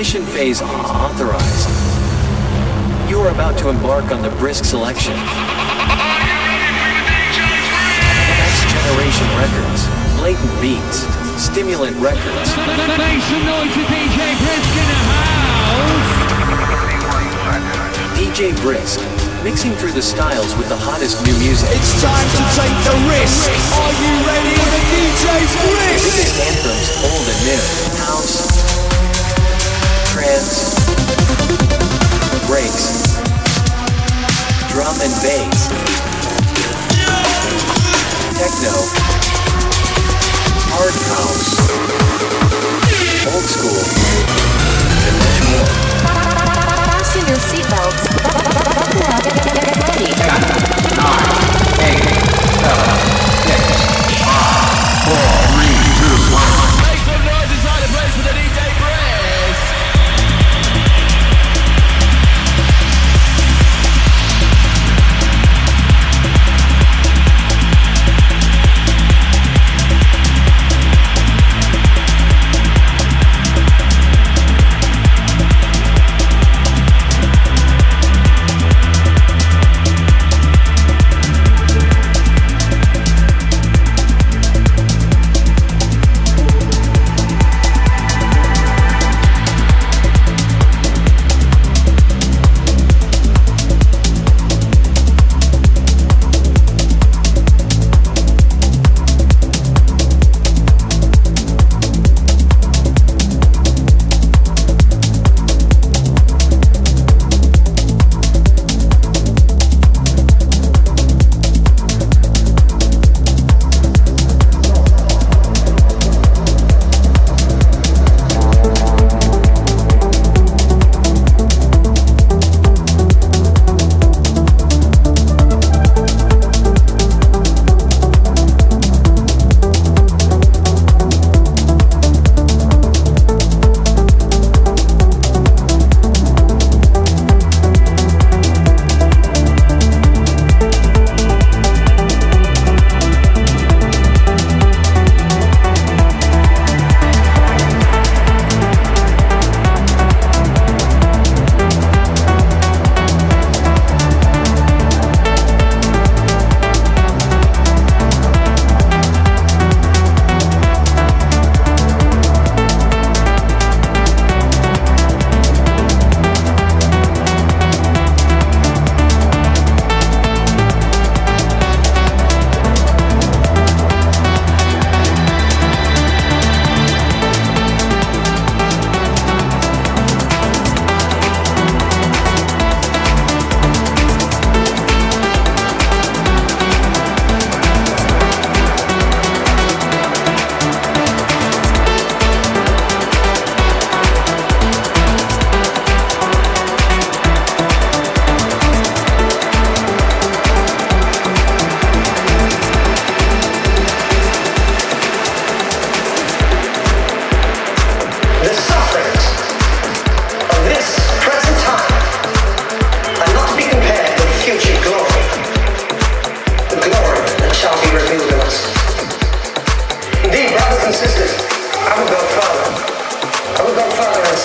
Ignition phase authorized. You are about to embark on the brisk selection. Next generation records, blatant beats, stimulant records. Make some noise for DJ Brisk in the house. DJ Brisk, mixing through the styles with the hottest new music. It's time to take the risk. Are you ready for the DJ Brisk? Biggest anthems, old and new. House, trance, breaks, drum and bass, techno, hard house, old school, and much more. Fasten your seatbelts. Buckle up. Get ready. Make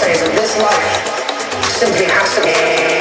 phase this life simply has to be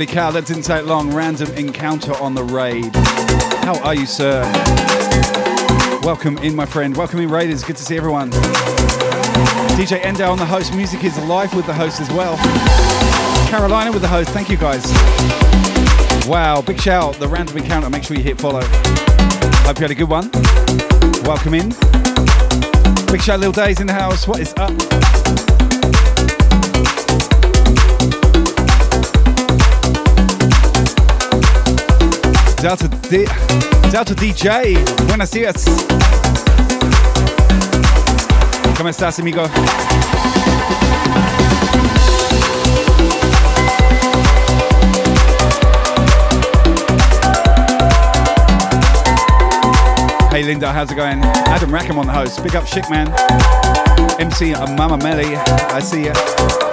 Holy cow, that didn't take long. Random encounter on the raid. How are you, sir? Welcome in, my friend. Welcome in, Raiders. Good to see everyone. DJ Endo on the host. Music is live with the host as well. Carolina with the host. Thank you, guys. Wow, big shout. The random encounter. Make sure you hit follow. Hope you had a good one. Welcome in. Big shout, Lil Days in the house. What is up? Delta, D- Delta DJ, buenos días. ¿Cómo estás, amigo? Hey Linda, how's it going? Adam Rackham on the host. Big up Chic Man. MC uh, Mama Melly, I see ya.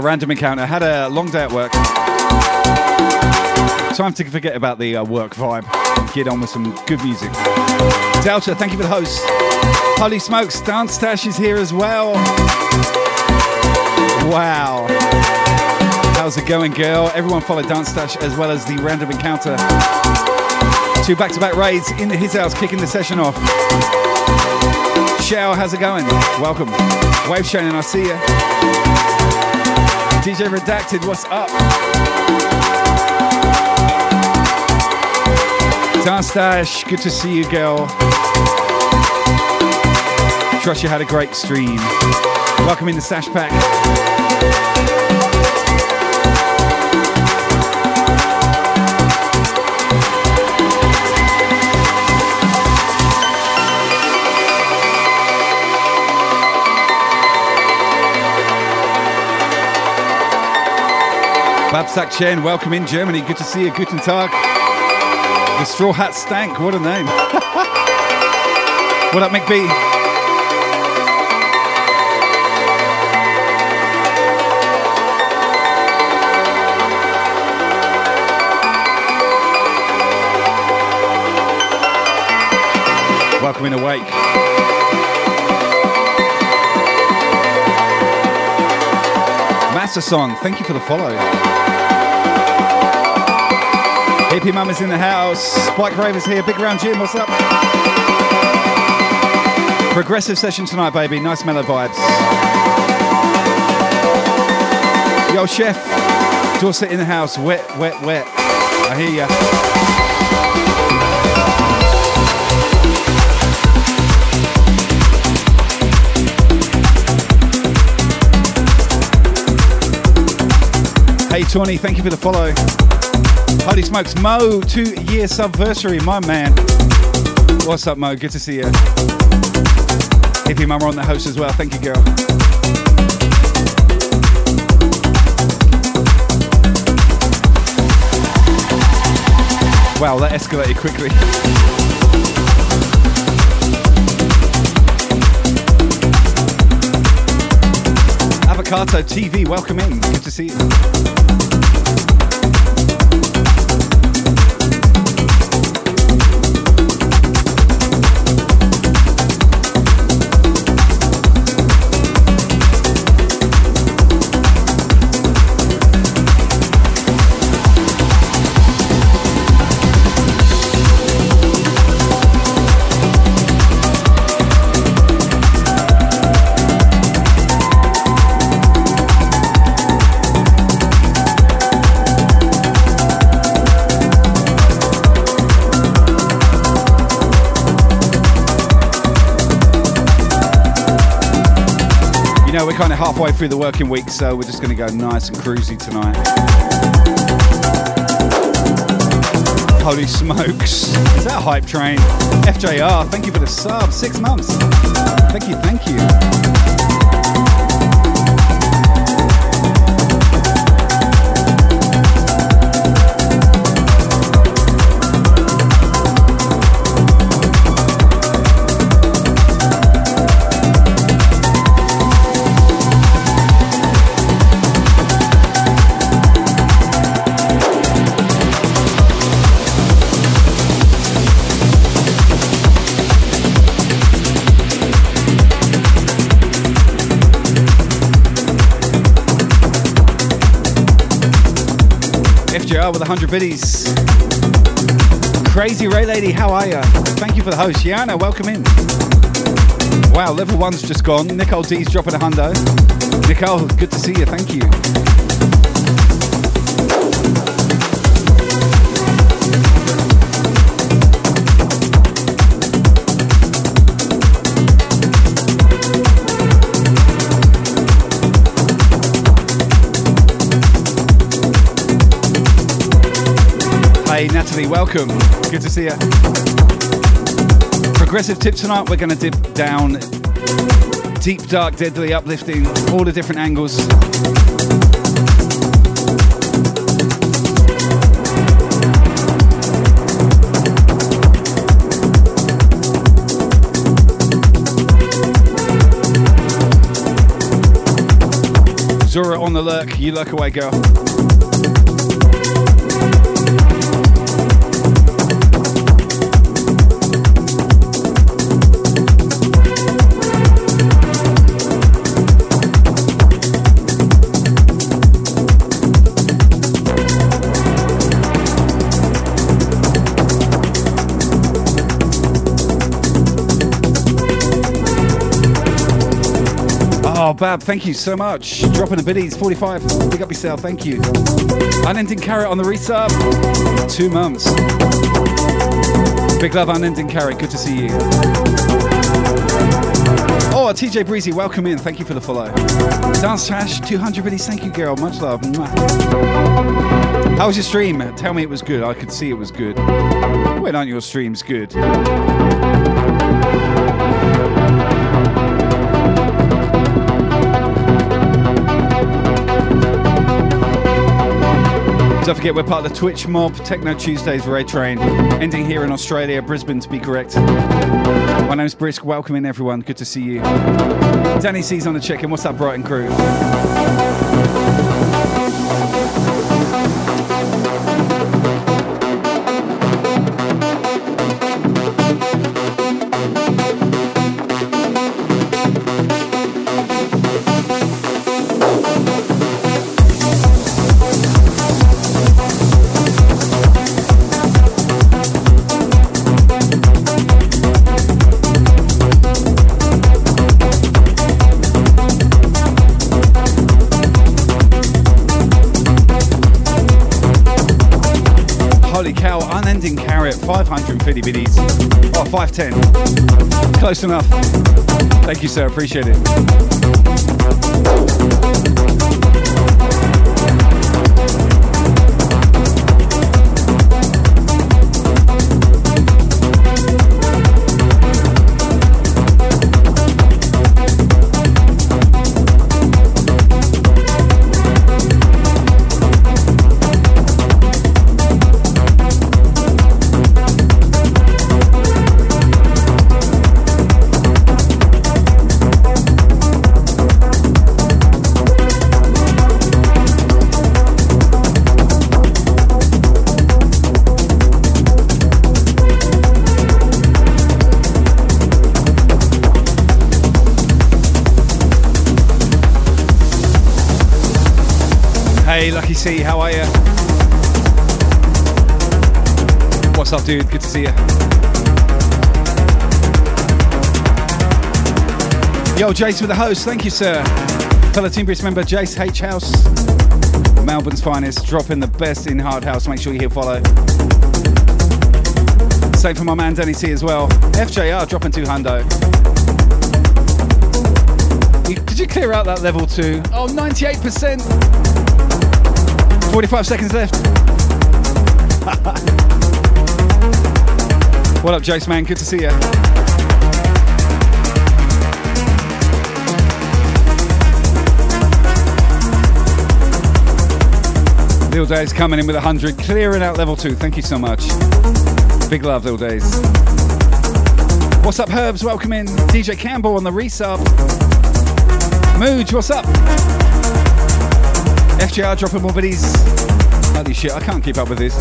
Random encounter. Had a long day at work. Time to forget about the uh, work vibe and get on with some good music. Delta, thank you for the host. Holy smokes, Dance Stash is here as well. Wow. How's it going, girl? Everyone follow Dance Stash as well as the random encounter. Two back to back raids in his house, kicking the session off. Shao, how's it going? Welcome. Wave Shannon, I see ya. DJ Redacted, what's up? Dance Dash, good to see you, girl. Trust you had a great stream. Welcome in the Sash Pack. Babsack Chen, welcome in Germany. Good to see you. Guten Tag. The Straw Hat Stank, what a name. what up, McB? Welcome in Awake. Master Song, thank you for the follow. Hippie Mum is in the house. Spike Ravers here. Big Round Jim, what's up? Progressive session tonight, baby. Nice mellow vibes. Yo, Chef. Dorset in the house. Wet, wet, wet. I hear ya. Hey, Tawny, thank you for the follow. Holy smokes, Mo, two year subversary, my man. What's up, Mo? Good to see you. Hippie Mama on the host as well. Thank you, girl. Wow, that escalated quickly. Avocado TV, welcome in. Good to see you. Kind of halfway through the working week, so we're just going to go nice and cruisy tonight. Holy smokes. Is that hype train? FJR, thank you for the sub. Six months. Thank you, thank you. FJR with 100 biddies. Crazy Ray Lady, how are you? Thank you for the host. Yana, welcome in. Wow, level one's just gone. Nicole D's dropping a hundo. Nicole, good to see you. Thank you. Welcome. Good to see you. Progressive tip tonight, we're going to dip down deep, dark, deadly, uplifting, all the different angles. Zora on the lurk, you lurk away, girl. Bab, thank you so much. Dropping the biddies, 45. Big up yourself, thank you. Unending Carrot on the resub. Two months. Big love, Unending Carrot. Good to see you. Oh, TJ Breezy, welcome in. Thank you for the follow. Dance Trash, 200 biddies. Thank you, girl. Much love. How was your stream? Tell me it was good. I could see it was good. When aren't your streams good? Don't forget, we're part of the Twitch mob, Techno Tuesdays Raid Train, ending here in Australia, Brisbane to be correct. My name's Brisk, welcoming everyone, good to see you. Danny C's on the check-in, what's up, Brighton crew? 550 biddies. Oh, 510. Close enough. Thank you, sir. Appreciate it. How are you? What's up, dude? Good to see you. Yo, Jace with the host. Thank you, sir. Fellow Team Brisk member Jace H House, Melbourne's finest, dropping the best in hard house. Make sure you hit follow. Same for my man Danny C as well. FJR dropping two hundo. Did you clear out that level two? Oh, 98%. 45 seconds left. what up, Jace, man? Good to see you. Lil Days coming in with 100, clearing out level 2. Thank you so much. Big love, Lil Days. What's up, Herbs? Welcome in. DJ Campbell on the resub. Mooge, what's up? FJR dropping more biddies. Holy shit, I can't keep up with this.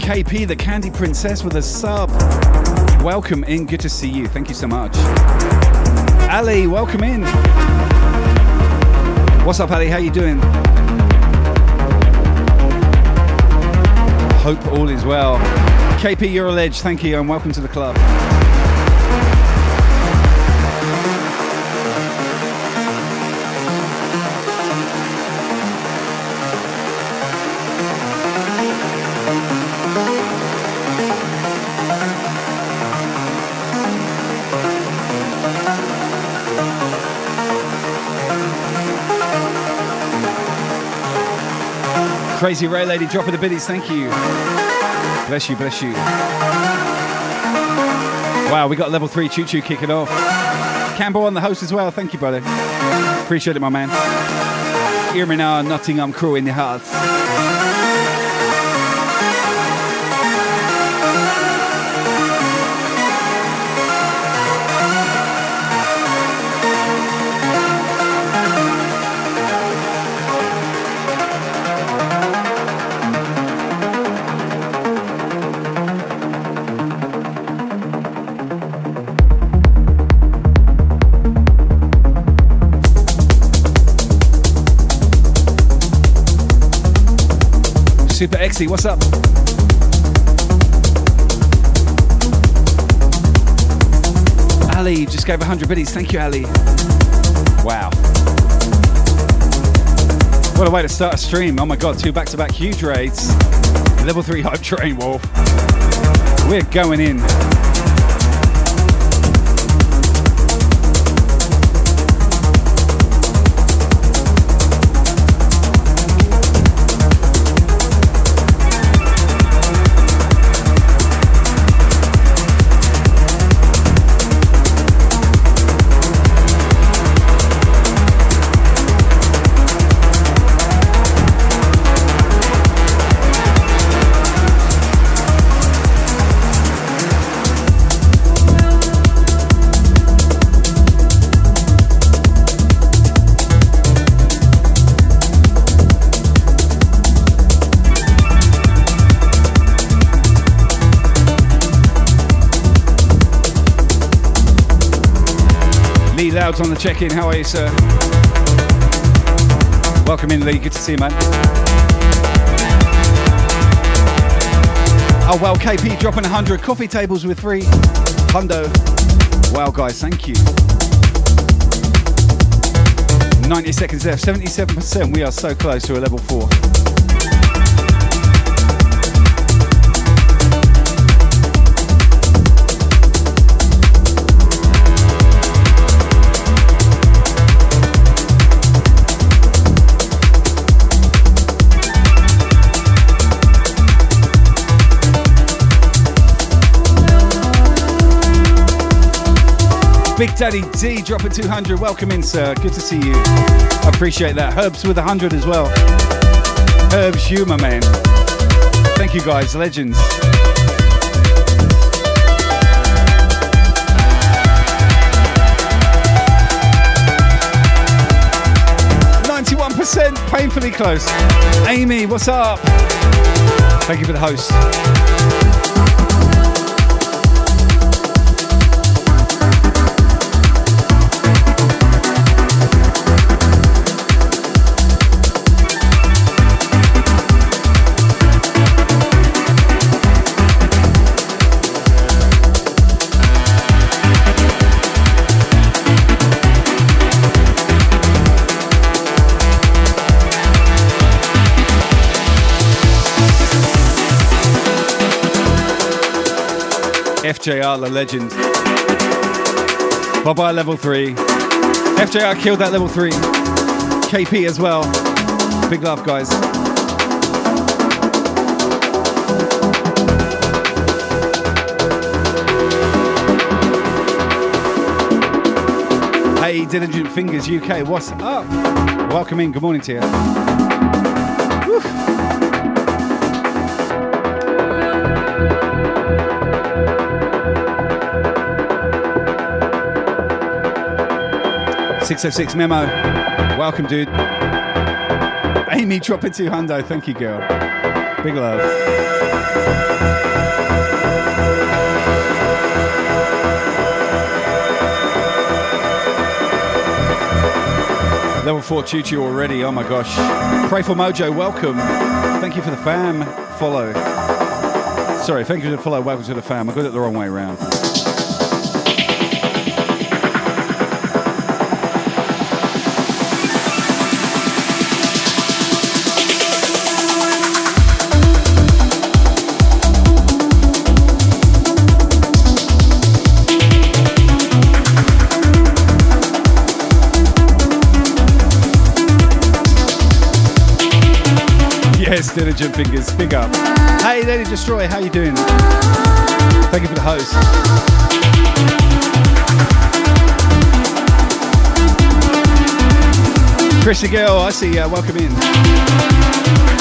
KP, the Candy Princess, with a sub. Welcome in. Good to see you. Thank you so much. Ali, welcome in. What's up, Ali? How you doing? Hope all is well. KP, you're a ledge. Thank you, and welcome to the club. Crazy Ray Lady dropping the biddies, thank you. Bless you, bless you. Wow, we got level three choo choo kicking off. Campbell on the host as well, thank you, brother. Appreciate it, my man. Now, Nottingham crew in the heart. Exy, what's up? Ali just gave 100 biddies. Thank you, Ali. Wow. What a way to start a stream. Oh my god, two back to back huge raids. Level 3 hype train, Wolf. We're going in. Lee on the check-in. How are you, sir? Welcome in, Lee. Good to see you, man. Oh, well, KP dropping 100 coffee tables with free. Hundo. Wow, guys, thank you. 90 seconds left, 77%. We are so close to a level 4. Big Daddy D dropping 200. Welcome in, sir. Good to see you. I appreciate that. Herbs with 100 as well. Herbs you, my man. Thank you, guys. Legends. Ninety-one percent, painfully close. Amy, what's up? Thank you for the host. FJR, the legend. Bye bye, level three. FJR killed that level three. KP as well. Big love, guys. Hey, Diligent Fingers UK, what's up? Welcome in, good morning to you. 606 Memo. Welcome, dude. Amy, drop it to Hundo. Thank you, girl. Big love. Level 4 Choo already, oh my gosh. Pray for Mojo, welcome. Thank you for the fam follow. Sorry, thank you for the follow, welcome to the fam. I got it the wrong way around. Yes, Fingers, big up. Hey, Lady Destroy, how you doing? Thank you for the host. Chrissy Girl, I see you. Welcome in.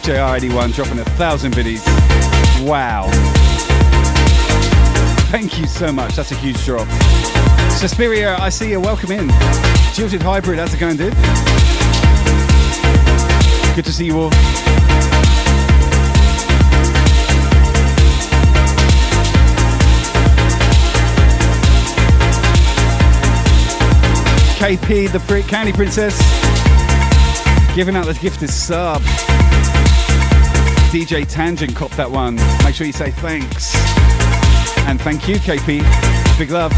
FJR81 dropping a thousand biddies. Wow. Thank you so much. That's a huge drop. Suspiria, I see you. Welcome in. Jilted Hybrid, how's it going, dude? Good to see you all. KP, the Candy Princess, giving out the gift is sub. DJ Tangent copped that one. Make sure you say thanks. And thank you, KP. Big love.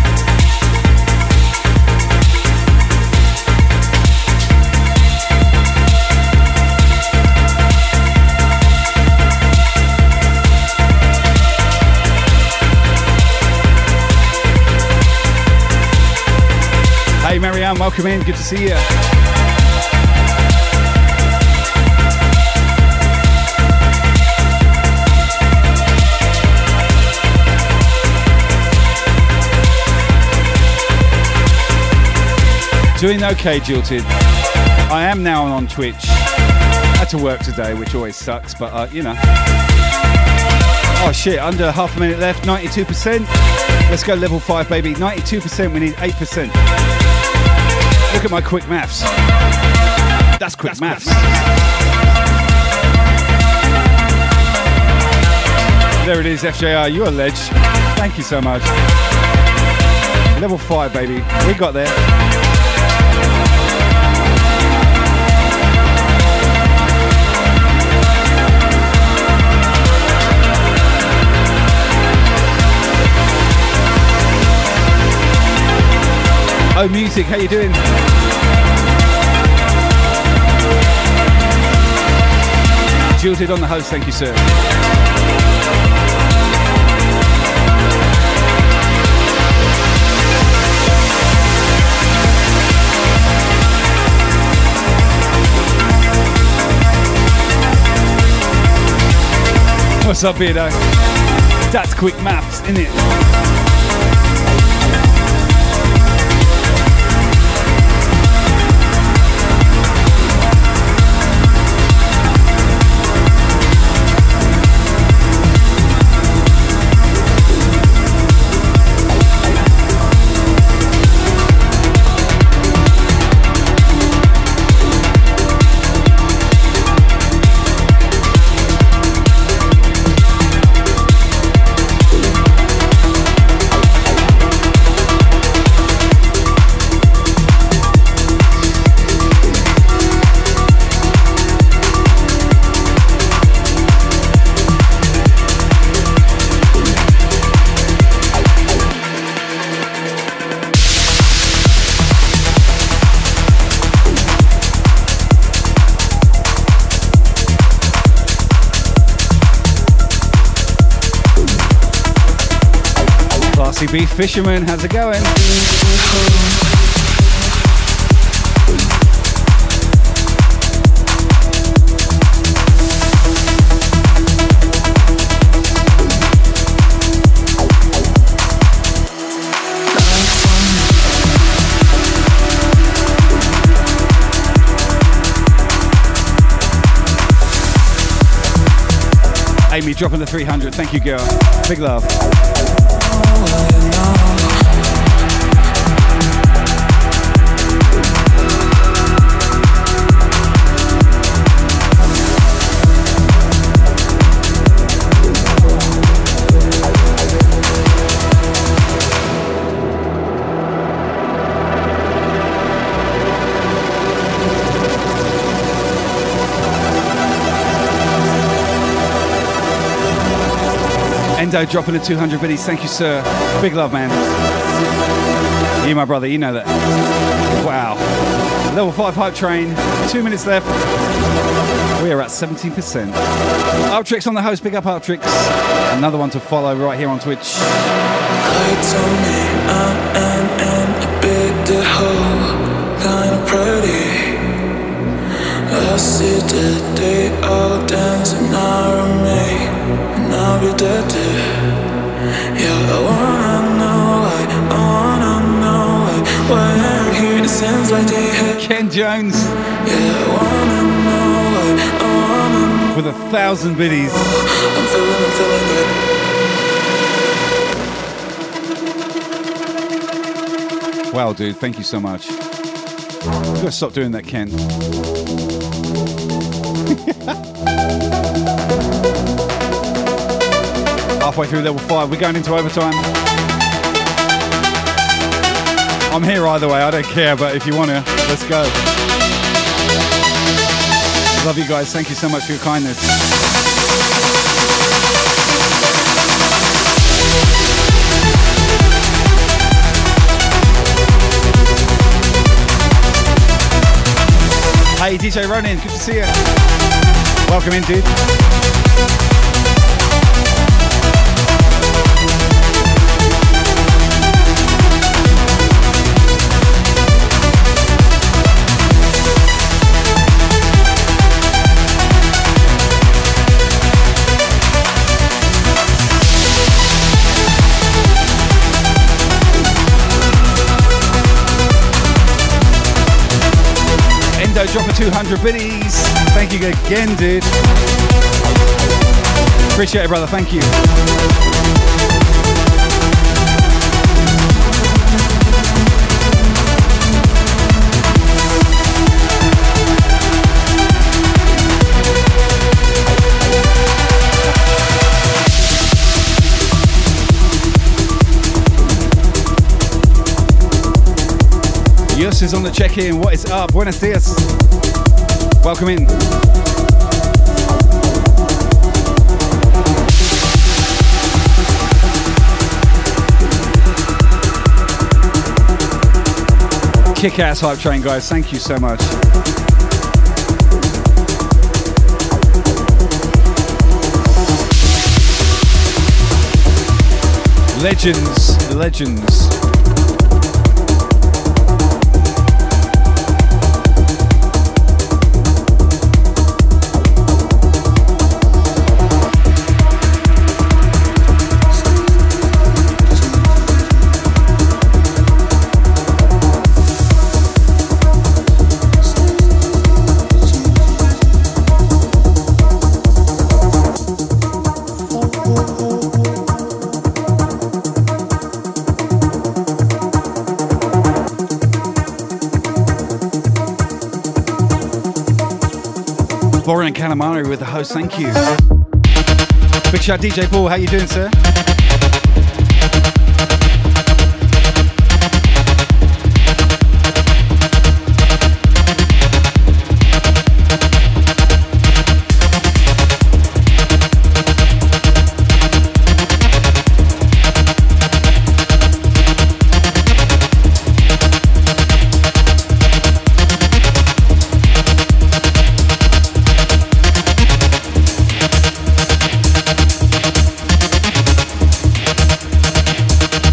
Hey, Marianne, welcome in. Good to see you. Doing okay, Jilted. I am now on Twitch. Had to work today, which always sucks, but uh, you know. Oh shit, under half a minute left, 92%. Let's go level 5, baby. 92%, we need 8%. Look at my quick maths. That's quick maths. There it is, FJR. You're a ledge. Thank you so much. Level 5, baby. We got there. Oh, music, how you doing? Jilted on the host, thank you, sir. What's up, Beardo? That's quick maths, isn't it? Beef Fisherman, how's it going? Amy dropping the 300. Thank you, girl. Big love. Endo dropping the 200 biddies. Thank you, sir. Big love, man. You, my brother, you know that. Wow. Level 5 hype train. Two minutes left. We are at 17%. Ultrix on the host. Big up, Ultrix. Another one to follow right here on Twitch. I day all I wanna know why, I wanna know why, why I'm here. It seems like they have Ken Jones. Yeah, wanna know why, I wanna With a thousand biddies. I'm feeling, I'm feeling good. Wow, dude, thank you so much. You gotta stop doing that, Ken. Halfway through level five, we're going into overtime. I'm here either way, I don't care, but if you wanna, let's go. Love you guys, thank you so much for your kindness. Hey, DJ Ronin, good to see you. Welcome in, dude. Drop a 200 biddies. Thank you again, dude. Appreciate it, brother. Thank you. Yus is on the check-in. What is up? Buenos dias. Welcome in. Kick-ass hype train, guys. Thank you so much. Legends, legends. Calamari with the host. Thank you. Big shout, DJ Paul. How you doing, sir?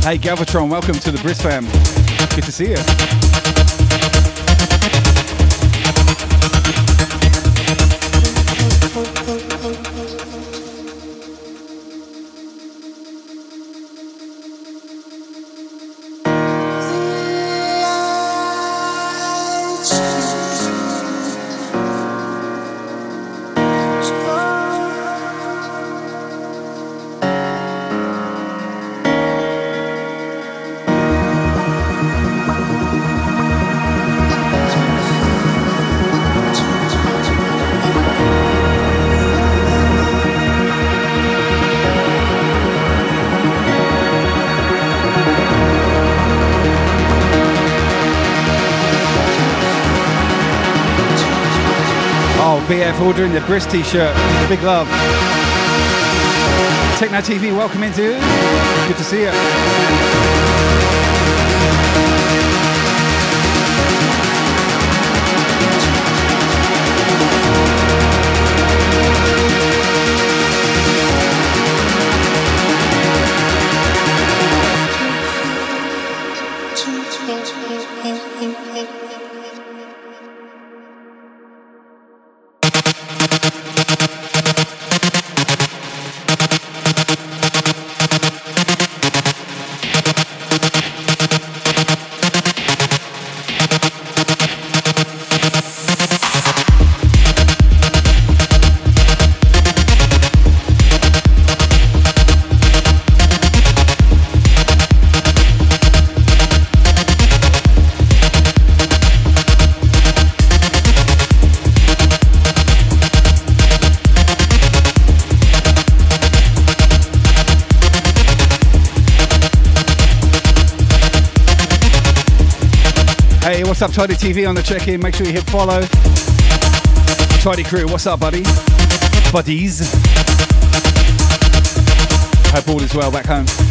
Hey, Galvatron, welcome to the Brisk fam. Good to see you. BF ordering the Brisk t-shirt. Big love. Techno TV, welcome into. Good to see you. Tidy TV on the check-in? Make sure you hit follow. Tidy crew, what's up, buddy? Buddies. Hope all is well back home.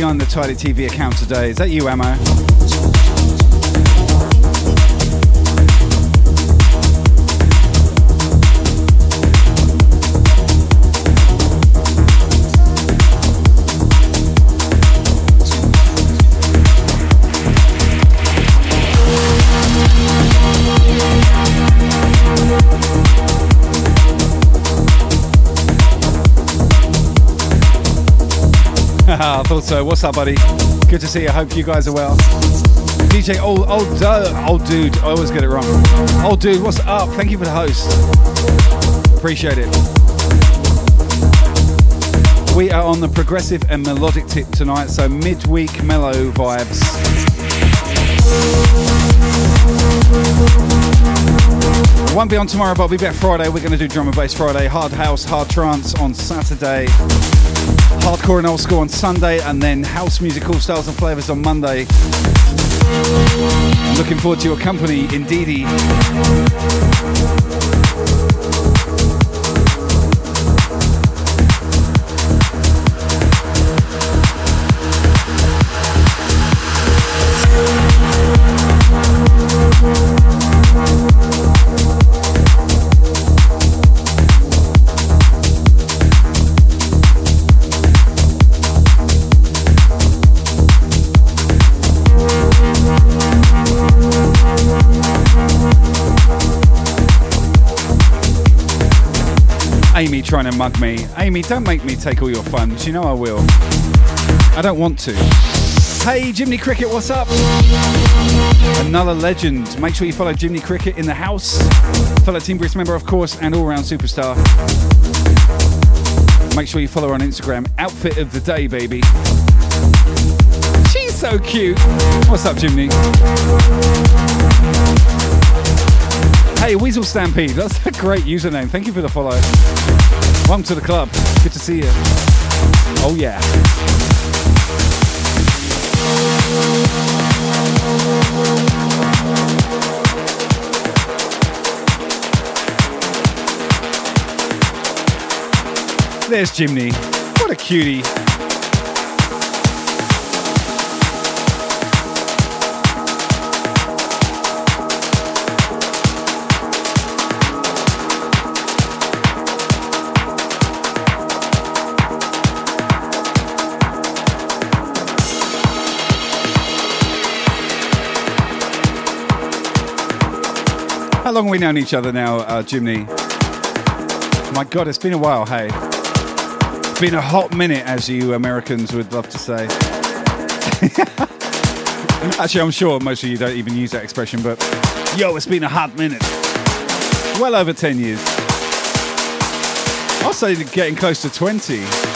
Behind the Tidy TV account today? Is that you, Ammo? I thought so. What's up, buddy? Good to see you. Hope you guys are well. DJ, old, old, uh, old dude. I always get it wrong. Old dude, what's up? Thank you for the host. Appreciate it. We are on the progressive and melodic tip tonight, so midweek mellow vibes. Won't be on tomorrow, but I'll be back Friday. We're going to do drum and bass Friday, hard house, hard trance on Saturday, hardcore and old school on Sunday, and then house music, all styles and flavors on Monday. Looking forward to your company, indeedy. Trying to mug me. Amy, don't make me take all your funds. You know I will. I don't want to. Hey, Jimmy Cricket, what's up? Another legend. Make sure you follow Jimmy Cricket in the house. Fellow Team Brisk member, of course, and all round superstar. Make sure you follow her on Instagram. Outfit of the day, baby. She's so cute. What's up, Jimmy? Hey, Weasel Stampede. That's a great username. Thank you for the follow. Welcome to the club. Good to see you. Oh, yeah. There's Jimmy. What a cutie. Long have we known each other now, uh? My God, it's been a while, hey. It's been a hot minute, as you Americans would love to say. Actually, I'm sure most of you don't even use that expression, but yo, it's been a hot minute. Well over 10 years. I'll say getting close to 20.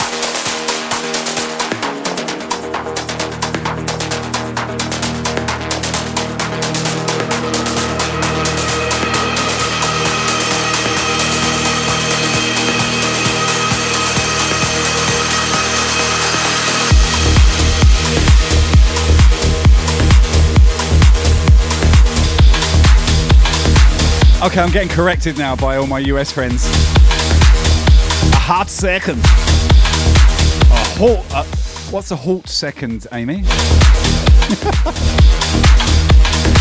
Okay, I'm getting corrected now by all my US friends. A hot second. A halt. Uh, what's a halt second, Amy?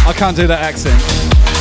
I can't do that accent.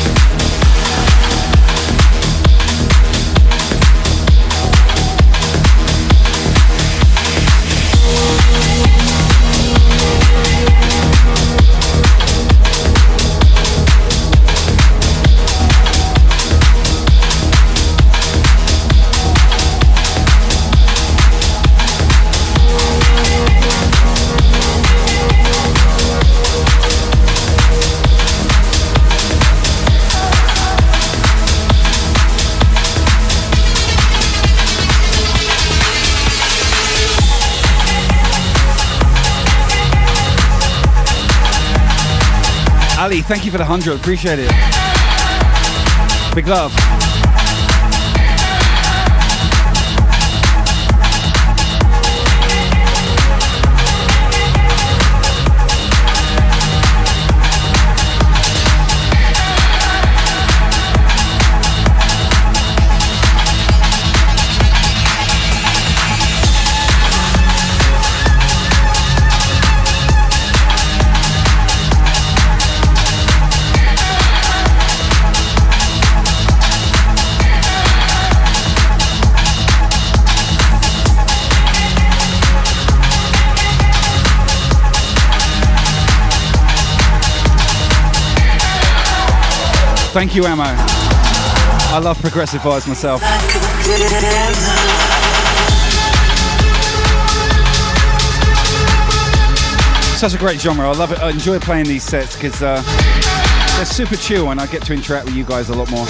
Thank you for the 100. Appreciate it. Big love. Thank you, Ammo. I love progressive vibes myself. Such a great genre. I love it. I enjoy playing these sets because uh, they're super chill and I get to interact with you guys a lot more.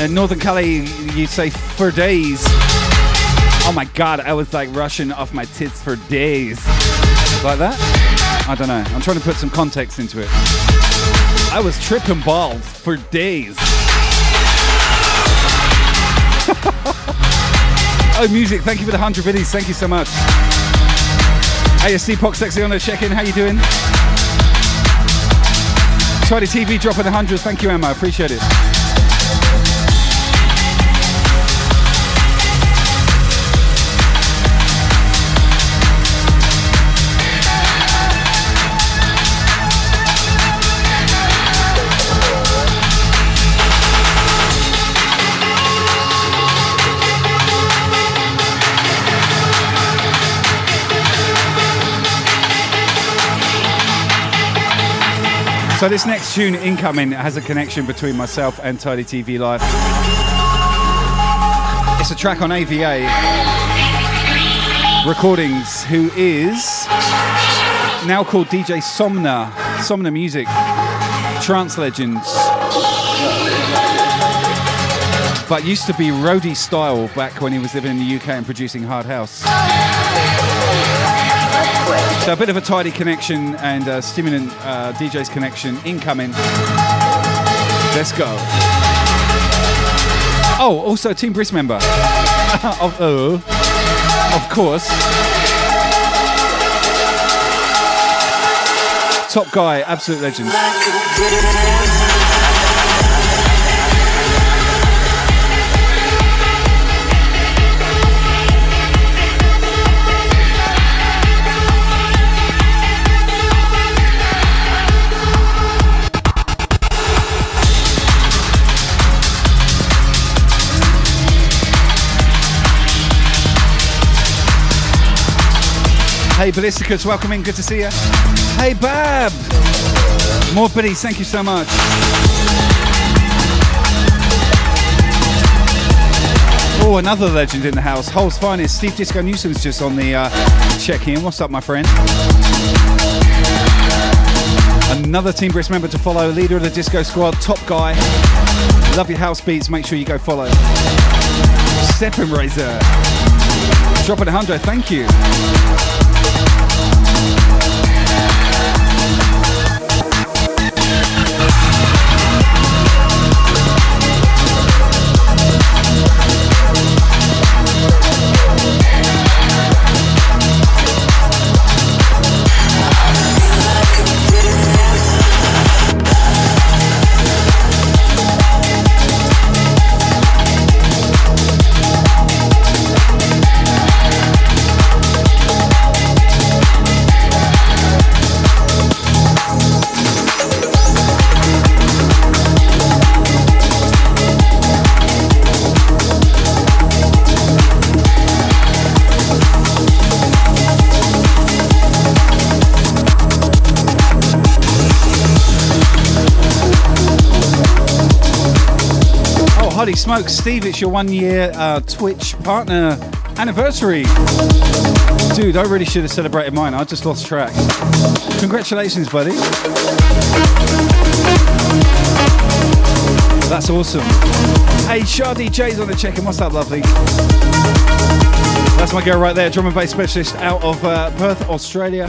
In Northern Cali, you say for days. Oh my god, I was like rushing off my tits for days. Like that? I don't know. I'm trying to put some context into it. I was tripping balls for days. oh, music. Thank you for the 100 biddies. Thank you so much. ASD Poc Sexy on the check-in. How you doing? Tidy TV dropping the 100. Thank you, Emma. Appreciate it. So this next tune incoming has a connection between myself and Tidy TV Live. It's a track on AVA Recordings, who is now called DJ Somna, Somna Music, Trance Legends. But used to be roadie style back when he was living in the UK and producing hard house. So a bit of a tidy connection and a stimulant uh, DJ's connection incoming. Let's go. Oh, also Team Brisk member. of, oh, of course. Top guy, absolute legend. Hey Ballisticus, welcome in, good to see you. Hey Bab! More biddies, thank you so much. Oh, another legend in the house. Hull's finest, Steve Disco Newsom's just on the uh, check-in. What's up, my friend? Another Team Brisk member to follow, leader of the disco squad, top guy. Love your house beats, make sure you go follow. Stepping Razor. Dropping a hundred, thank you. Holy smokes, Steve, it's your one year uh, Twitch partner anniversary. Dude, I really should have celebrated mine. I just lost track. Congratulations, buddy. That's awesome. Hey, Shah DJ's on the check-in. What's up, lovely? That's my girl right there, drum and bass specialist out of uh, Perth, Australia.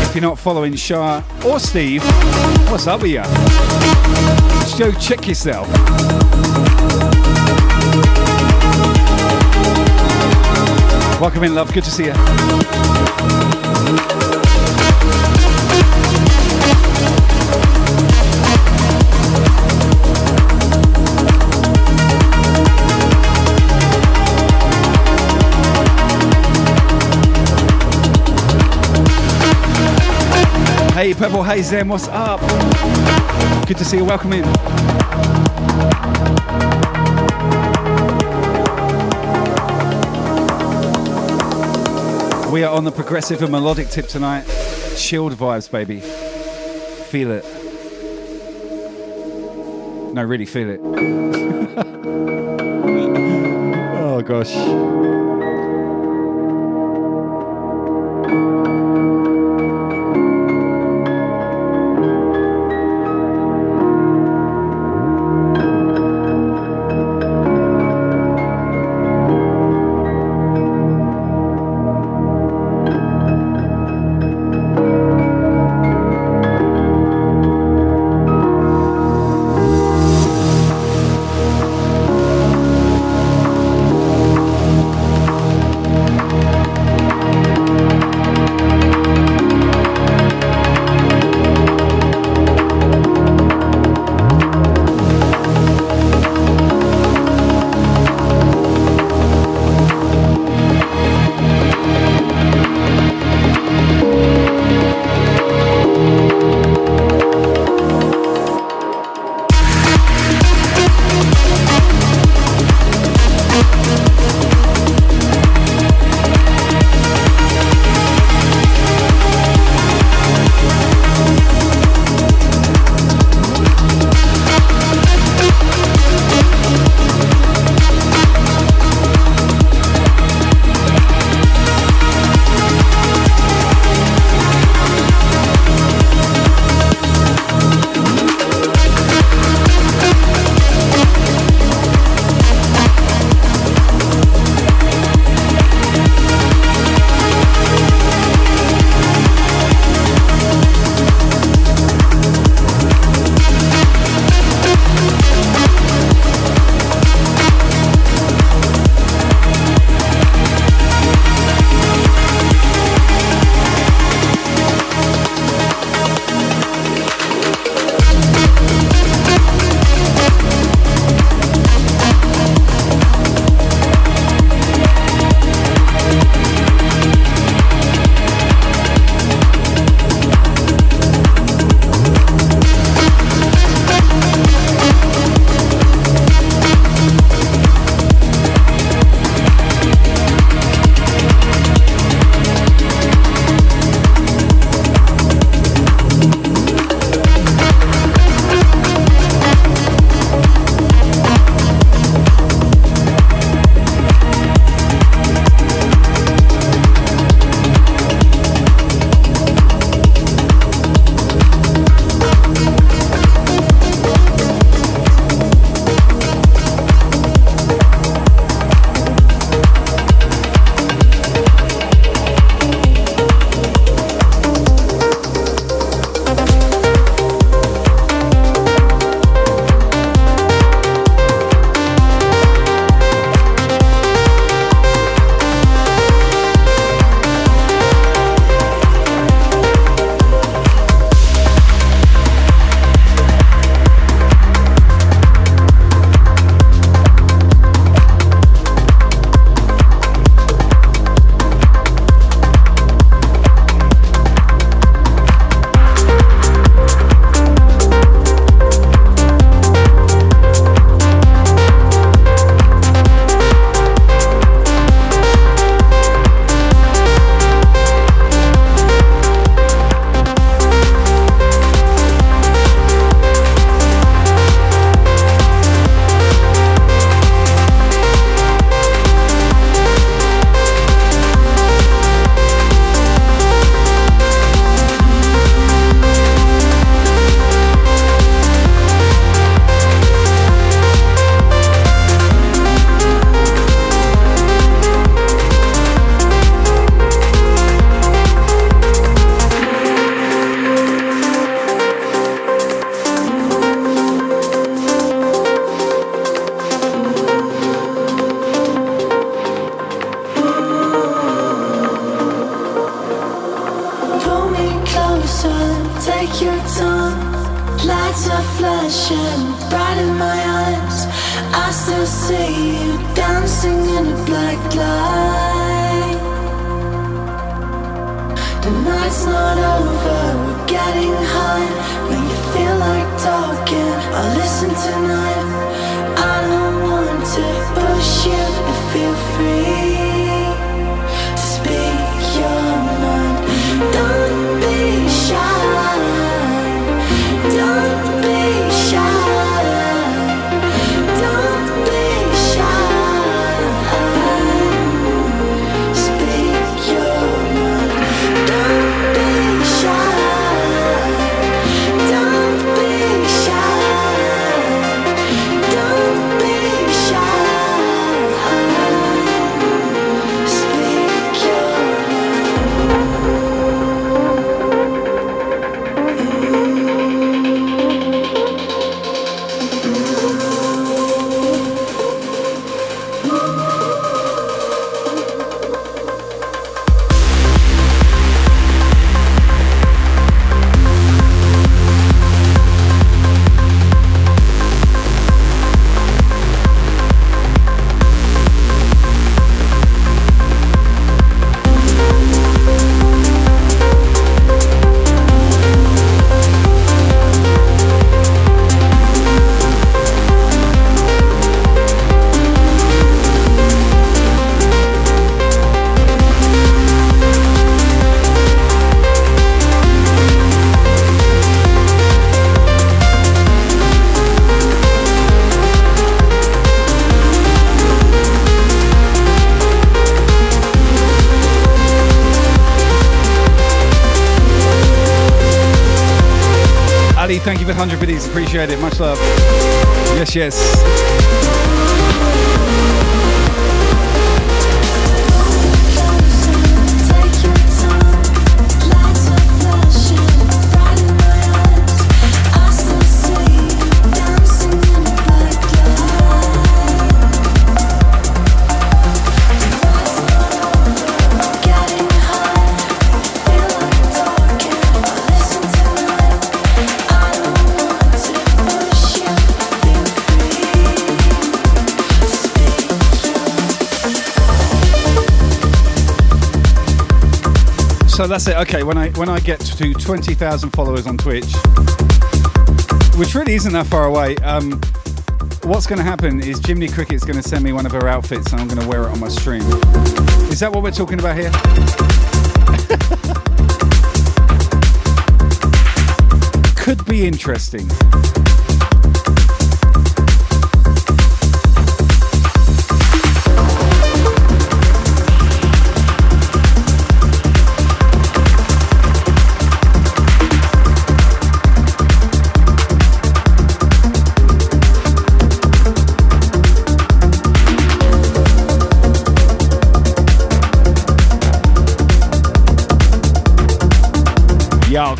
If you're not following Shah or Steve, what's up with you? Go check yourself. Welcome in, love. Good to see you. Hey, Purple Haze what's up? Good to see you. Welcome in. We are on the progressive and melodic tip tonight. Chilled vibes, baby. Feel it. No, really feel it. oh, gosh. Take your time. Lights are flashing bright in my eyes. I still see you dancing in a black light. The night's not over, we're getting high. When you feel like talking, I'll listen tonight. I don't want to push you, but feel free Appreciate it. Much love. Yes, yes. That's it. Okay, when I when I get to 20,000 followers on Twitch, which really isn't that far away, um, what's going to happen is Jimmy Cricket's going to send me one of her outfits and I'm going to wear it on my stream. Is that what we're talking about here? Could be interesting.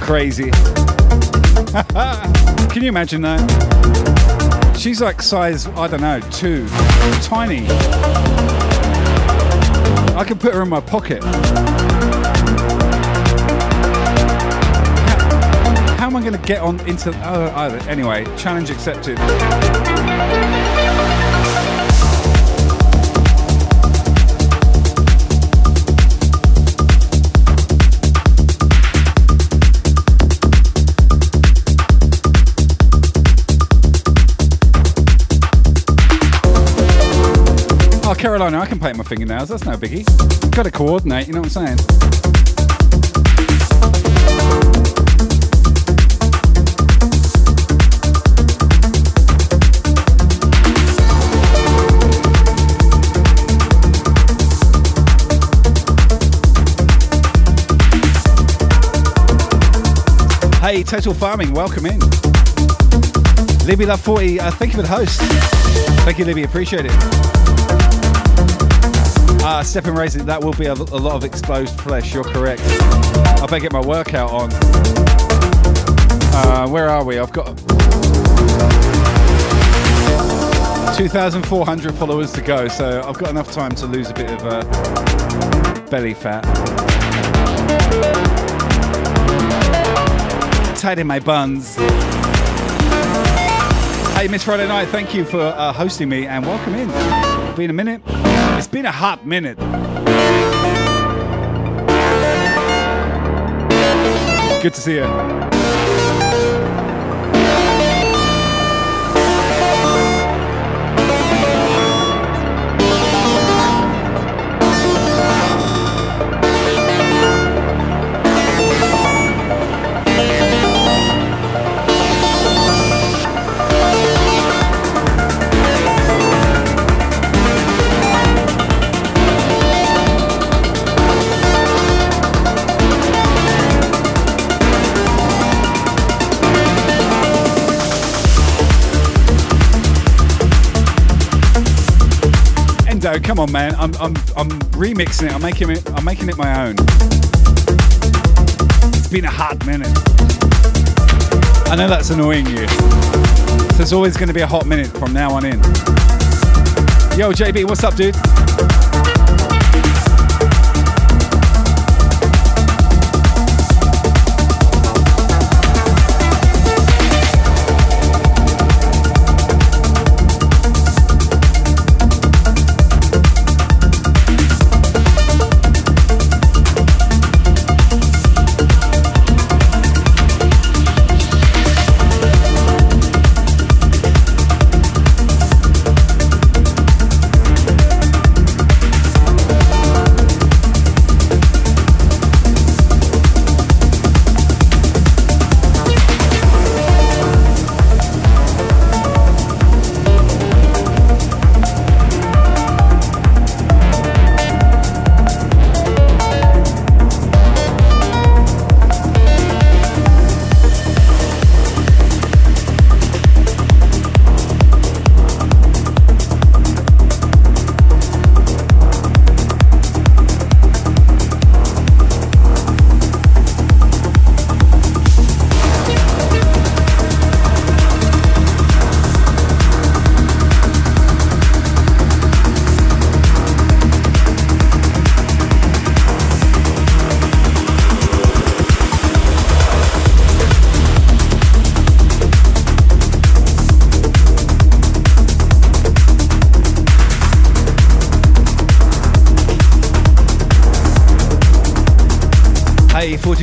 Crazy. Can you imagine that? She's like size, I don't know, two. Tiny. I could put her in my pocket. How am I going to get on into. Oh, anyway, challenge accepted. Oh, Carolina, I can paint my fingernails. That's no biggie. Got to coordinate, you know what I'm saying? Hey, Total Farming, welcome in. Libby Love 40, uh, thank you for the host. Thank you, Libby, appreciate it. Ah, Stepping Razor, that will be a, a lot of exposed flesh, you're correct. I better get my workout on. Uh, where are we? I've got 2,400 followers to go, so I've got enough time to lose a bit of uh, belly fat. in my buns. Hey, Miss Friday Night, thank you for uh, hosting me and welcome in. Been a minute. It's been a hot minute. Good to see you. Endo, come on, man! I'm, I'm, I'm remixing it. I'm making it. I'm making it my own. It's been a hot minute. I know that's annoying you. So it's always going to be a hot minute from now on in. Yo, JB, what's up, dude?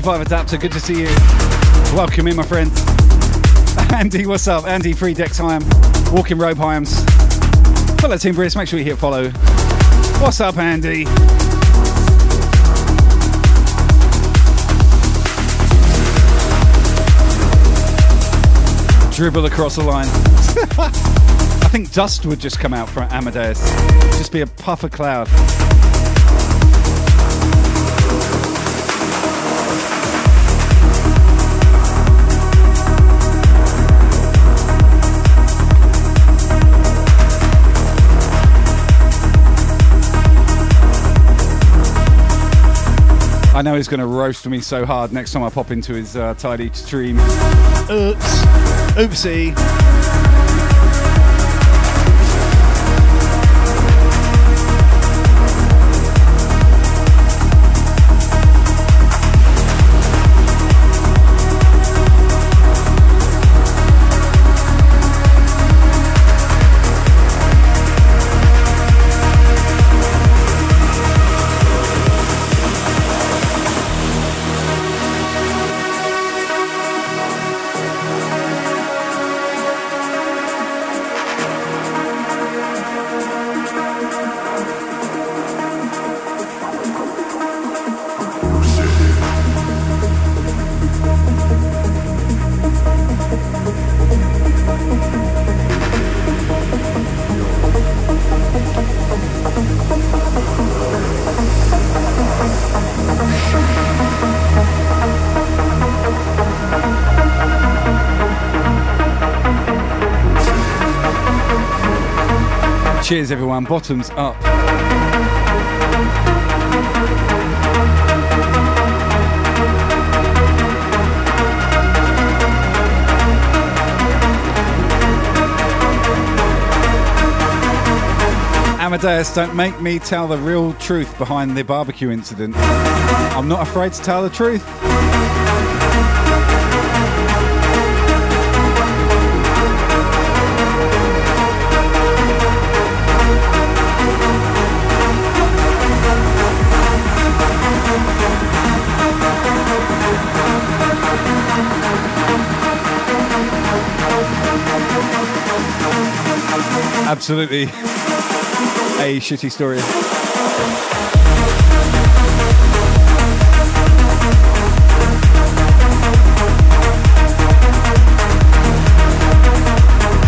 45 Adapter, good to see you. Welcome in, my friend. Andy, what's up? Andy, Free Dex Hyam, Walking Rope Hyams. Team Brisk, make sure you hit follow. What's up, Andy? Dribble across the line. I think dust would just come out from Amadeus. Just be a puff of cloud. I know he's going to roast me so hard next time I pop into his uh, tidy stream. Oops. Oopsie. Everyone. Bottoms up. Amadeus, don't make me tell the real truth behind the barbecue incident. I'm not afraid to tell the truth. Absolutely a shitty story.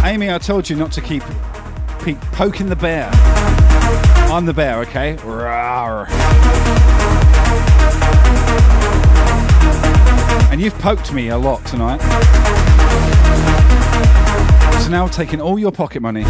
Amy, I told you not to keep poking the bear. I'm the bear, okay? Rawr. And you've poked me a lot tonight. Now taking all your pocket money.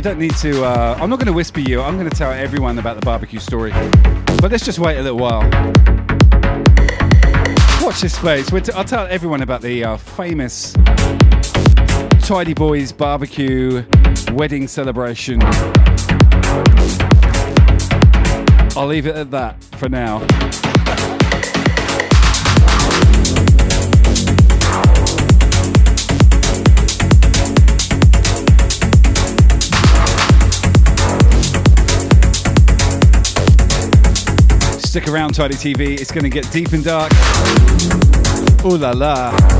You don't need to. Uh, I'm not going to whisper you. I'm going to tell everyone about the barbecue story. But let's just wait a little while. Watch this space. T- I'll tell everyone about the uh, famous Tidy Boys barbecue wedding celebration. I'll leave it at that for now. Stick around, Tidy TV. It's going to get deep and dark. Ooh la la.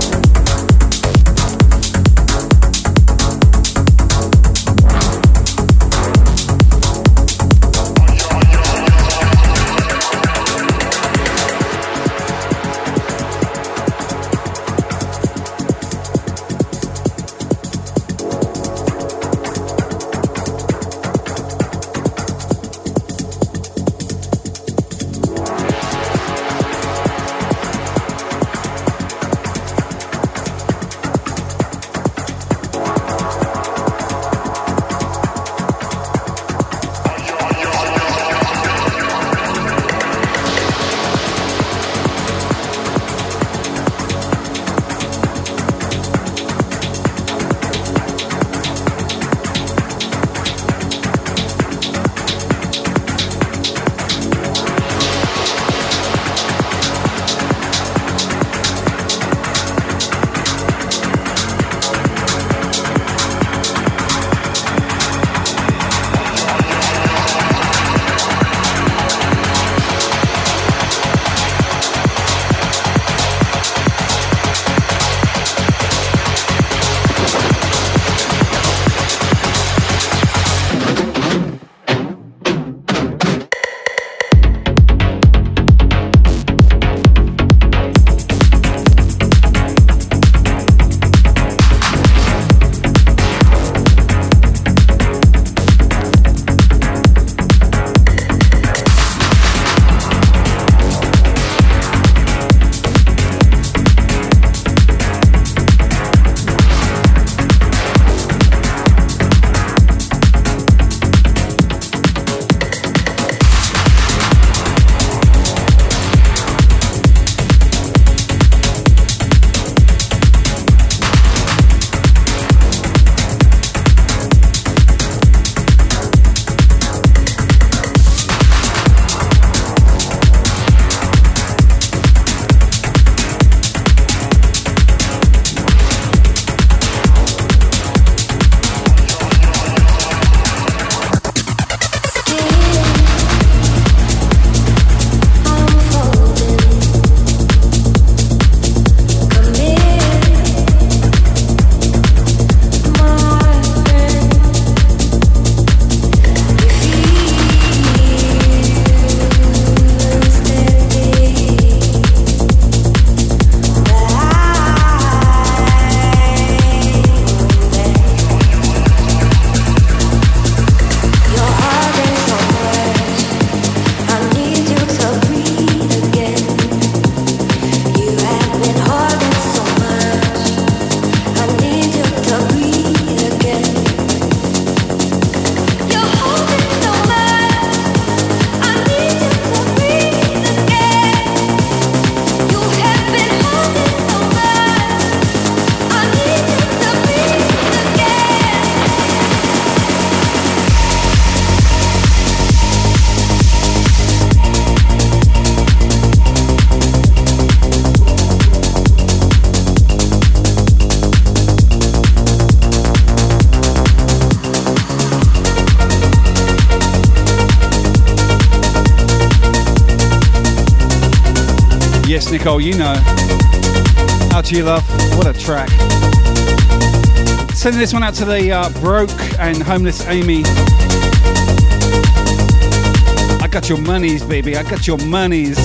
Nicole, you know. Out to you, love. What a track. Sending this one out to the uh, broke and homeless Amy. I got your monies, baby. I got your monies.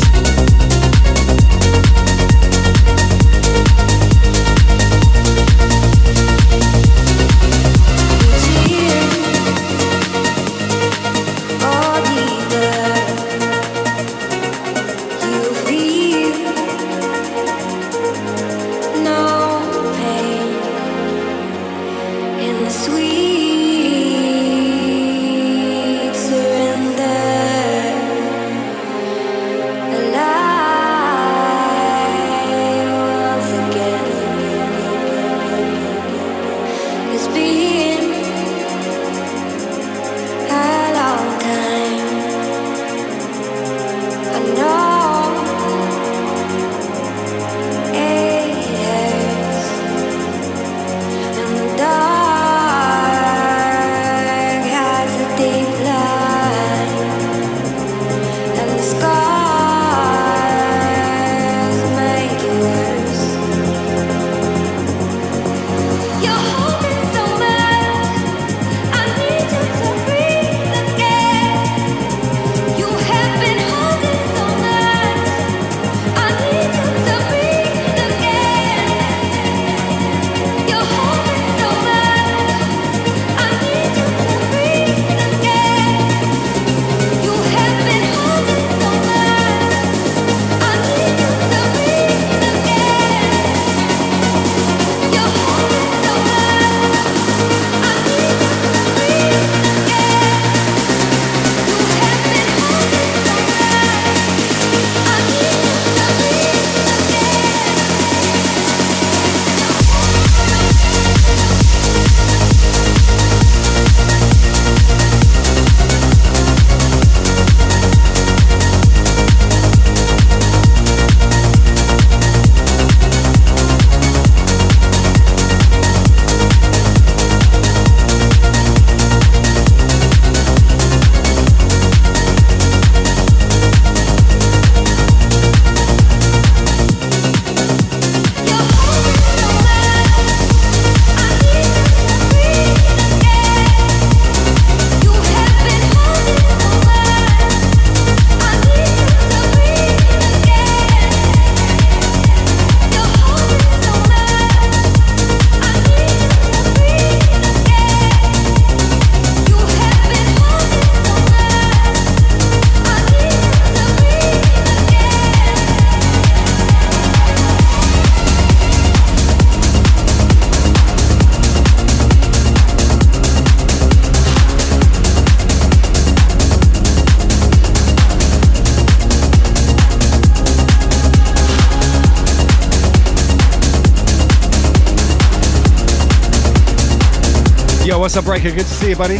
What's Breaker? Good to see you, buddy.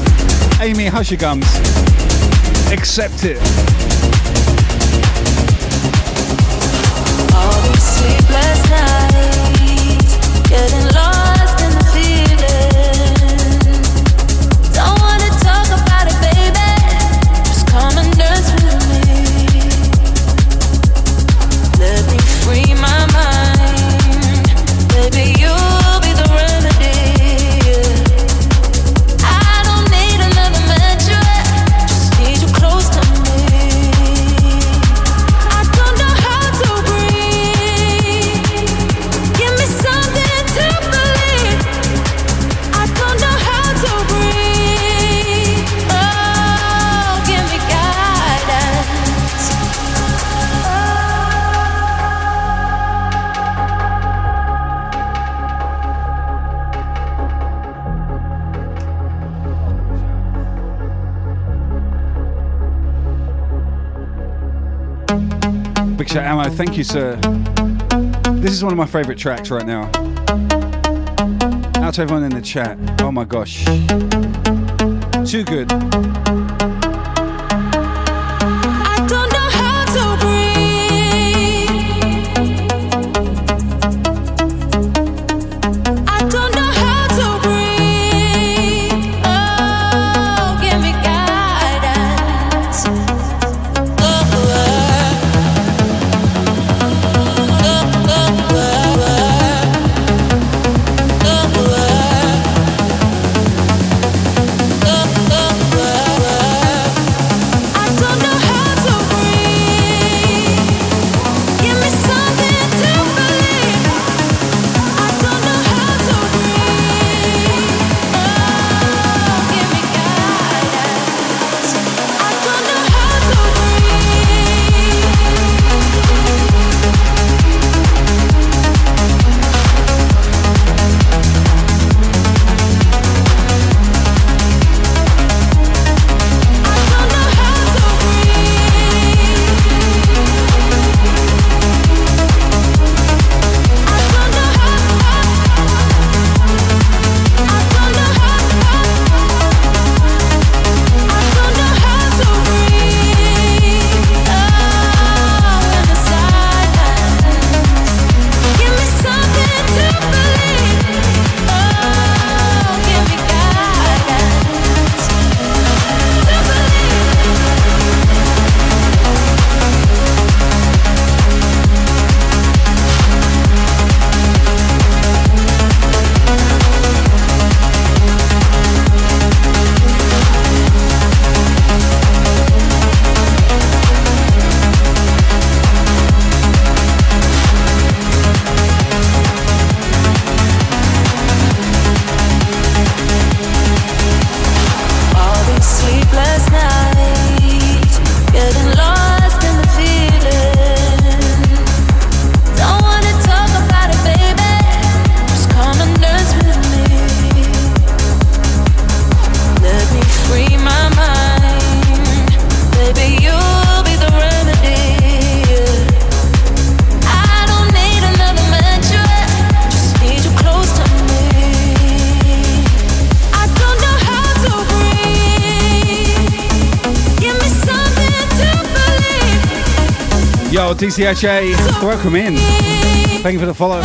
Amy Hushigums. Accept it. Thank you, sir. This is one of my favorite tracks right now. Out to everyone in the chat. Oh my gosh. Too good. DCHA, welcome in. Thank you for the follow.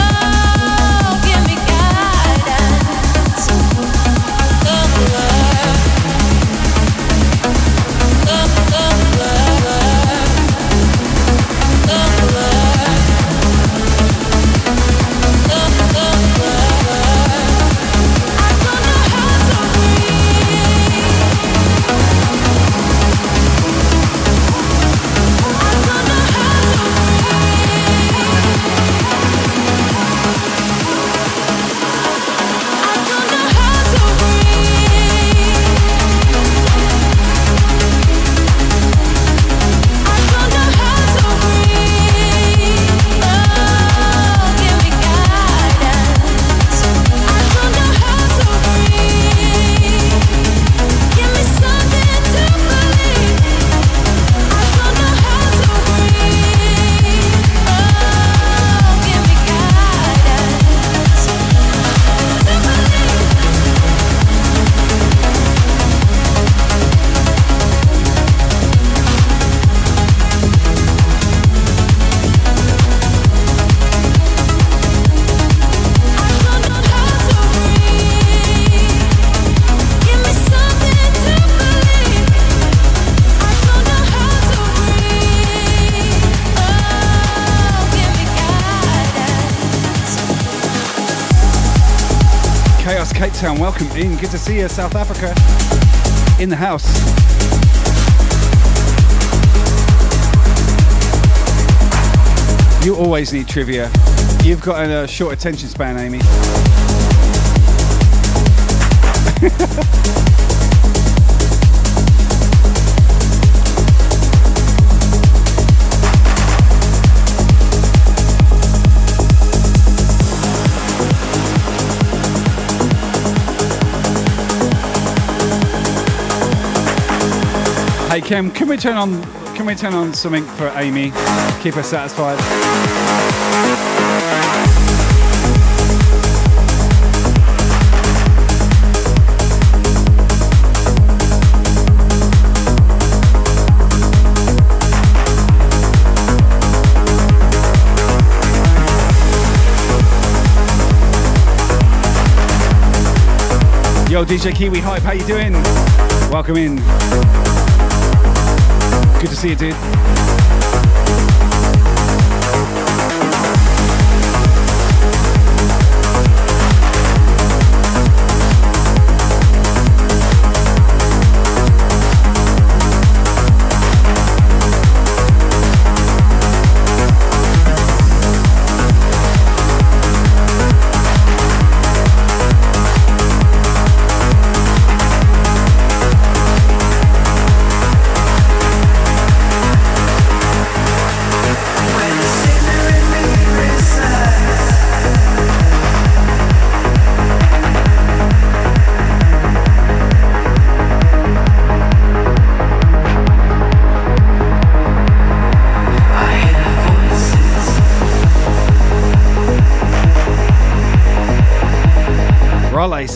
Welcome in. Good to see you, South Africa. In the house. You always need trivia. You've got a short attention span, Amy. Hey Kim, can we turn on can we turn on something for Amy? Keep her satisfied. Yo, DJ Kiwi Hype, how you doing? Welcome in. Good to see you, dude.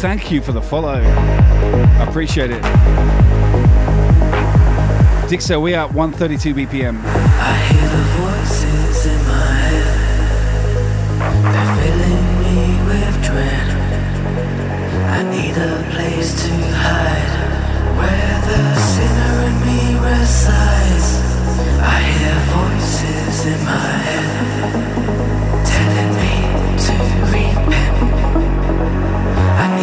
Thank you for the follow. I appreciate it. Dixo, we are at 132 BPM. I hear the voices in my head. They're filling me with dread. I need a place to hide where the sinner in me resides. I hear voices in my head telling me to repent.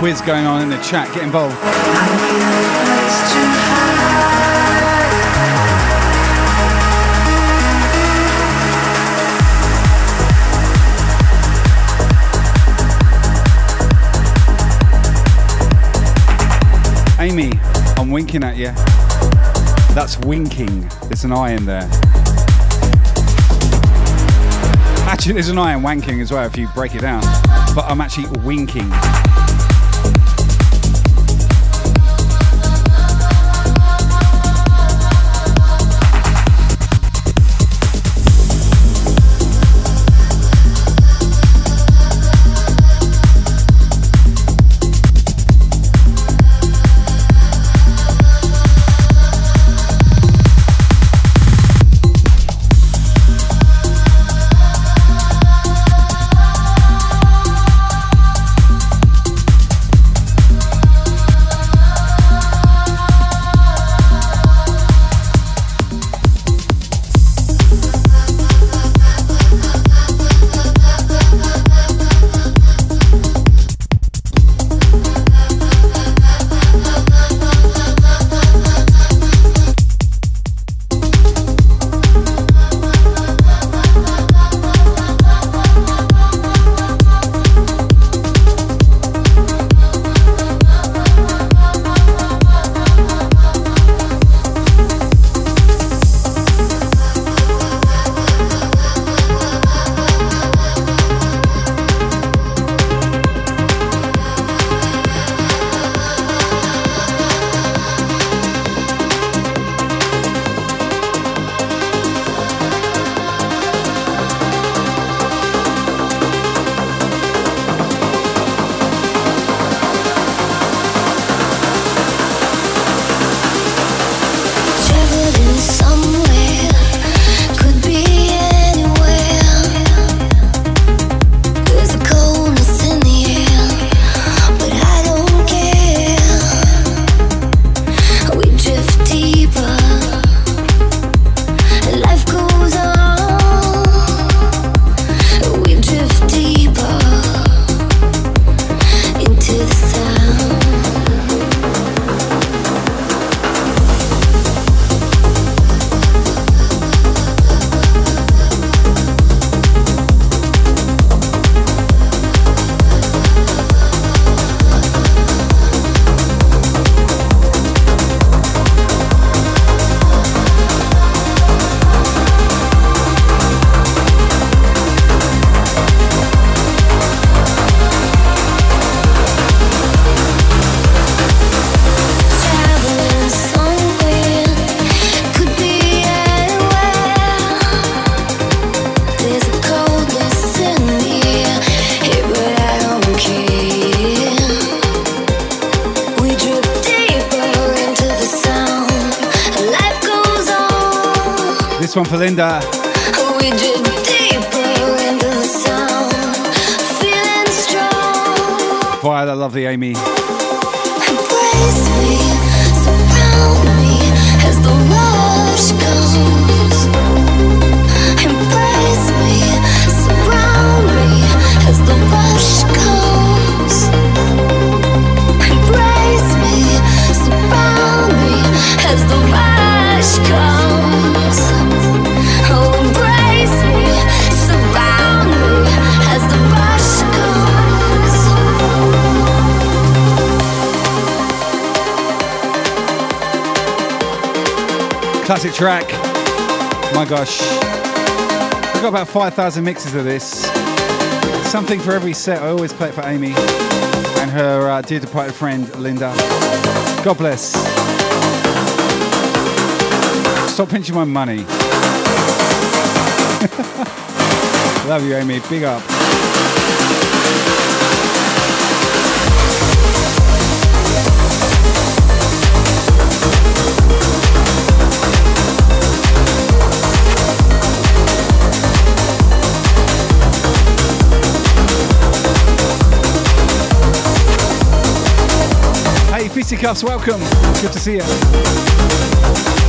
quiz going on in the chat. Get involved. Amy, I'm winking at you. That's winking. There's an eye in there. Actually, there's an eye in wanking as well if you break it down. But I'm actually winking. 5,000 mixes of this. Something for every set. I always play it for Amy and her uh, dear departed friend, Linda. God bless. Stop pinching my money. Love you, Amy. Big up. Fisticuffs, welcome. Good to see you.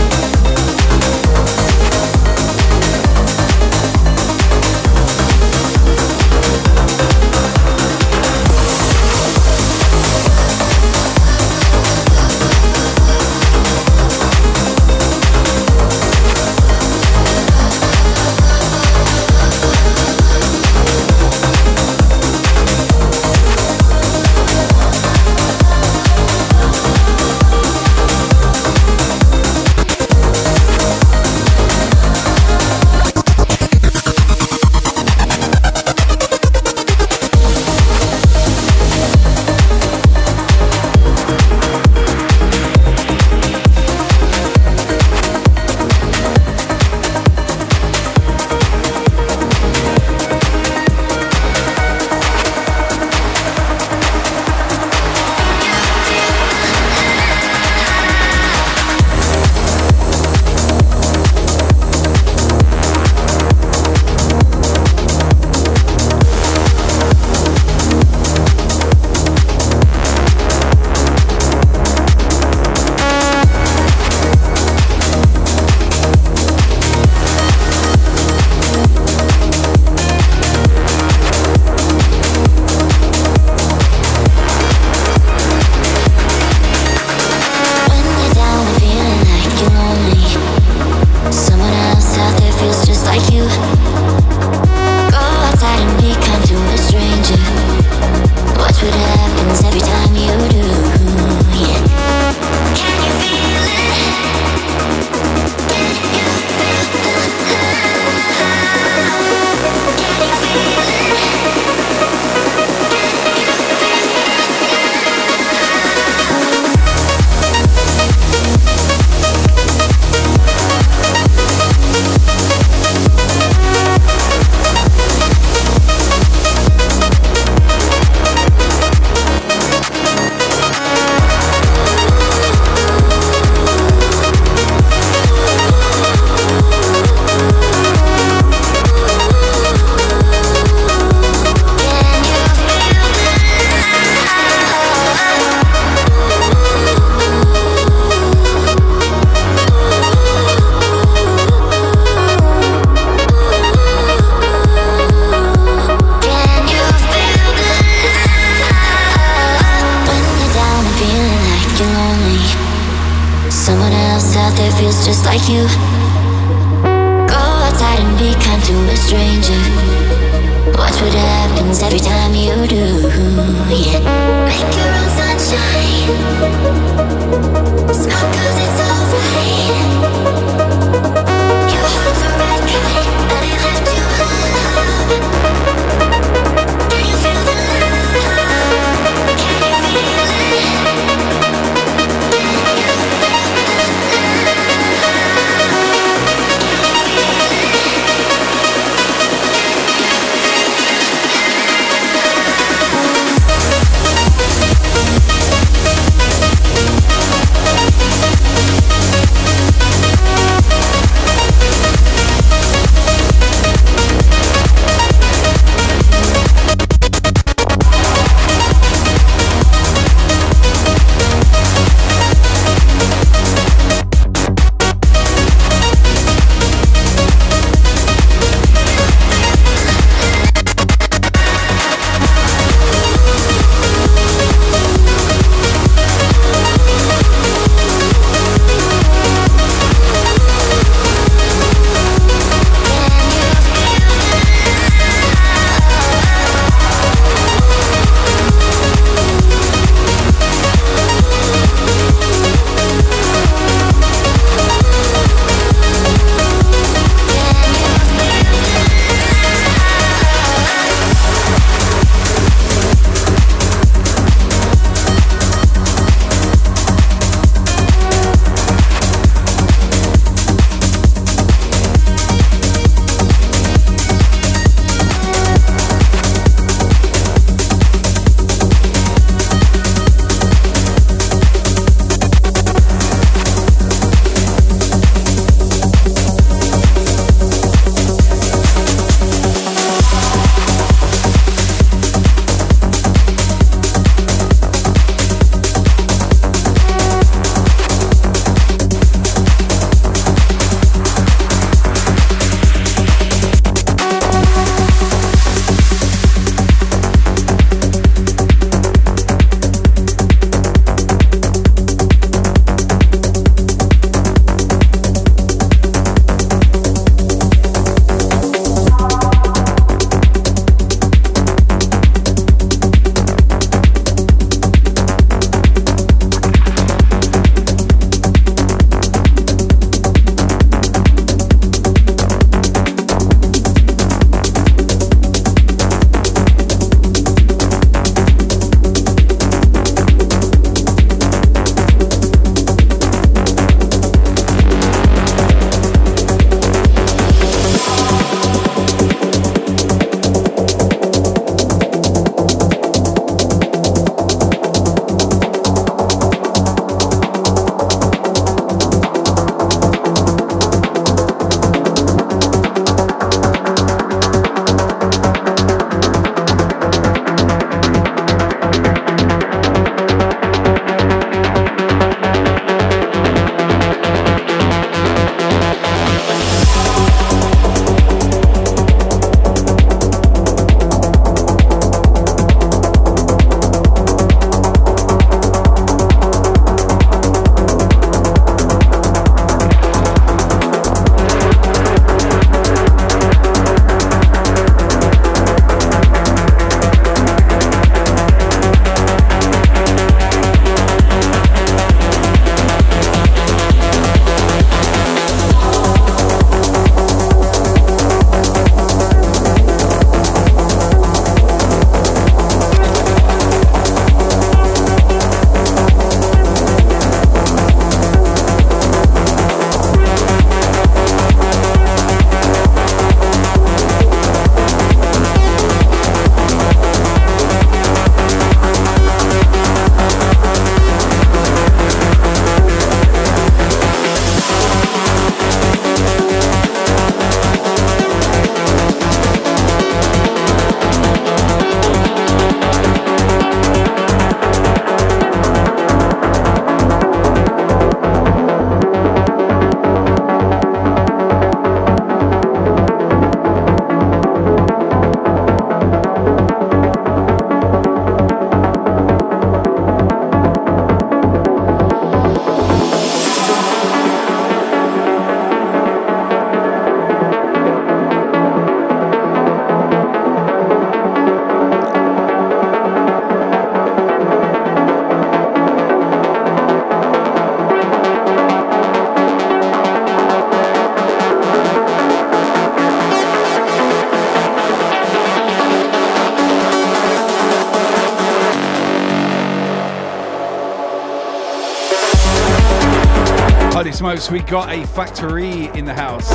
Smokes, we got a factory in the house.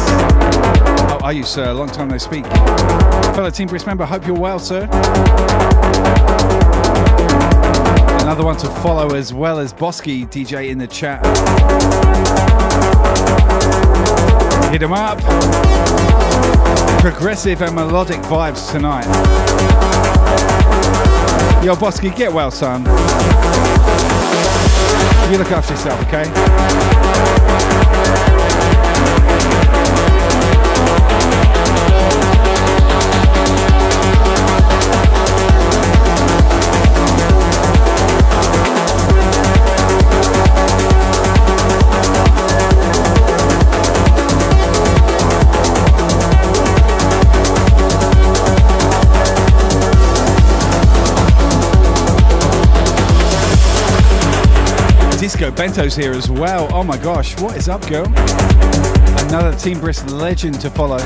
How are you, sir? Long time no speak. Fellow Team Brisk member, hope you're well, sir. Another one to follow as well as Bosky DJ in the chat. Hit him up. Progressive and melodic vibes tonight. Yo, Bosky, get well, son. You look after yourself, okay? Disco Bento's here as well. Oh my gosh, what is up, girl? Another Team Brisk legend to follow.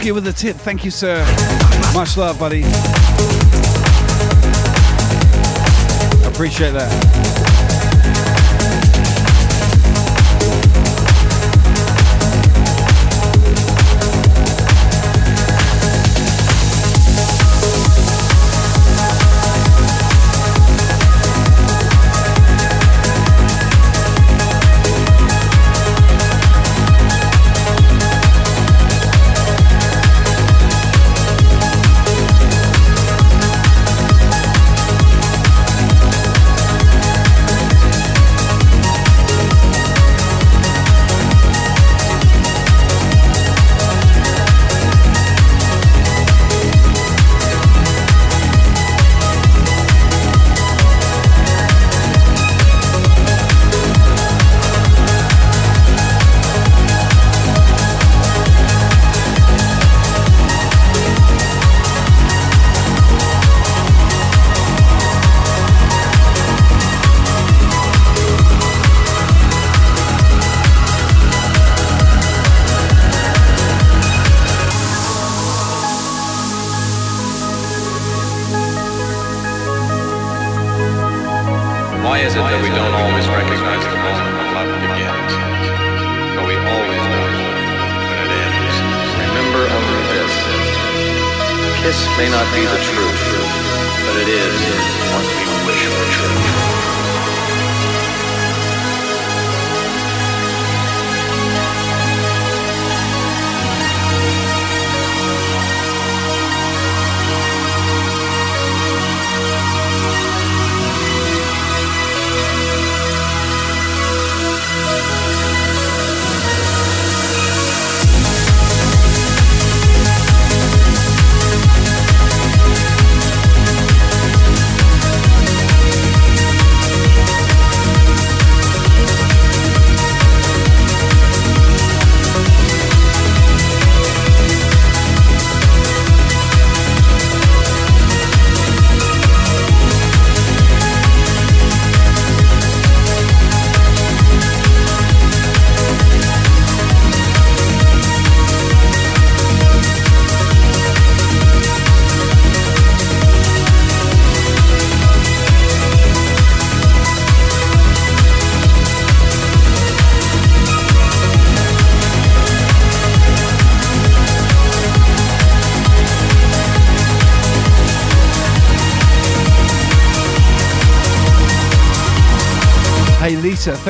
Lasky with a tip. Thank you, sir. Much love, buddy. Appreciate that.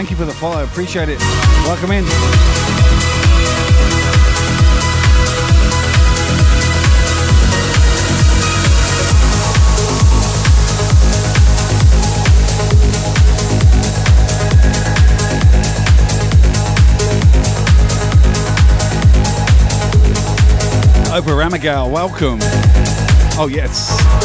Thank you for the follow. Appreciate it. Welcome in. Oprah Ramagal, welcome. Oh, yes.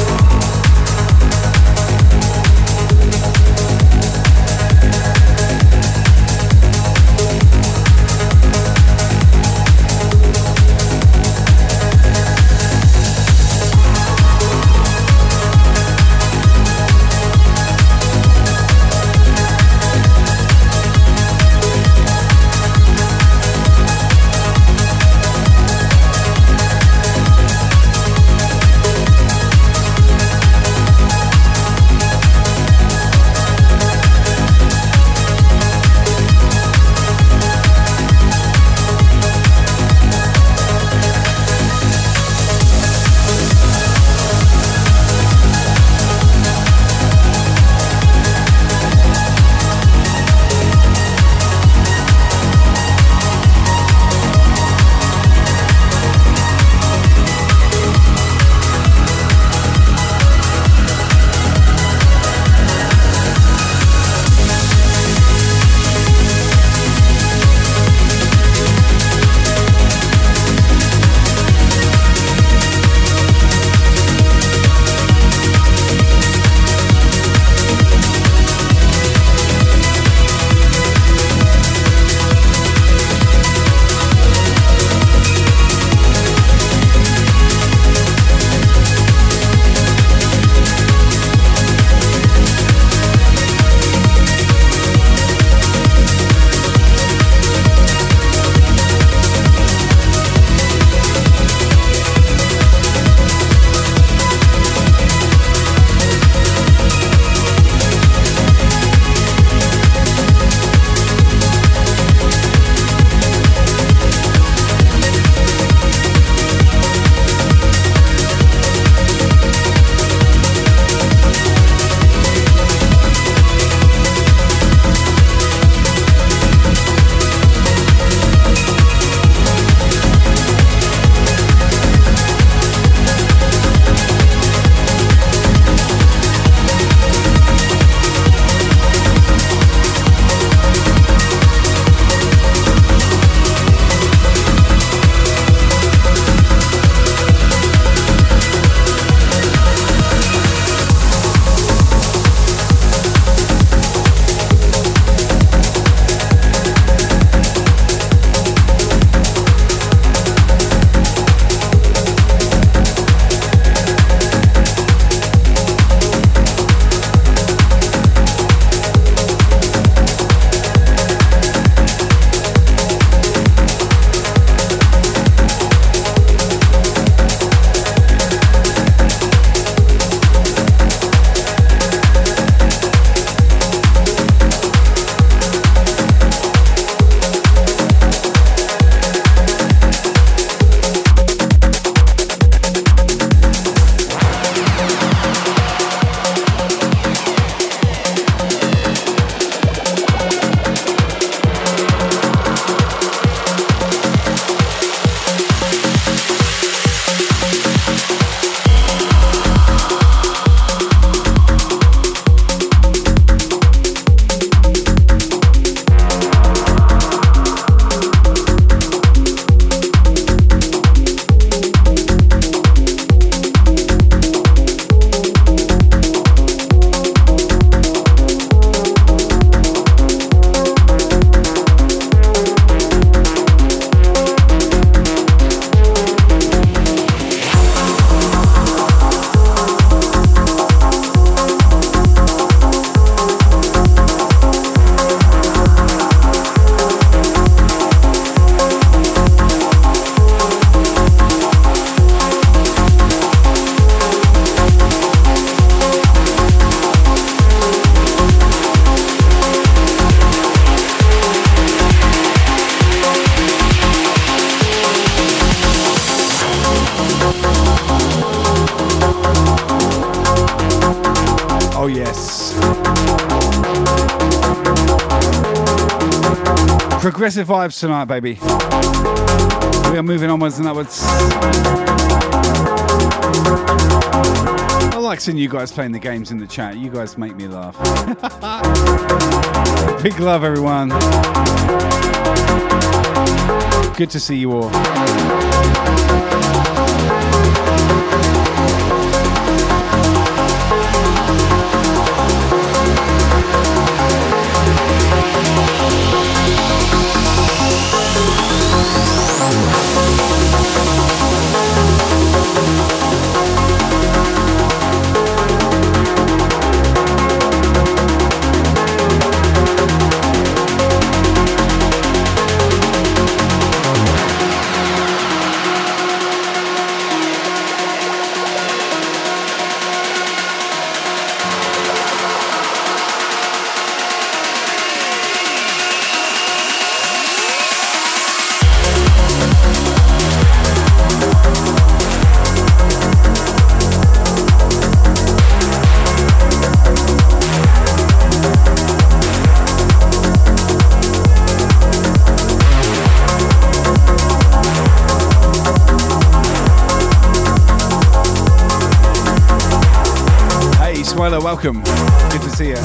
Progressive vibes tonight, baby. We are moving onwards and upwards. I like seeing you guys playing the games in the chat. You guys make me laugh. Big love, everyone. Good to see you all. Welcome. Good to see you.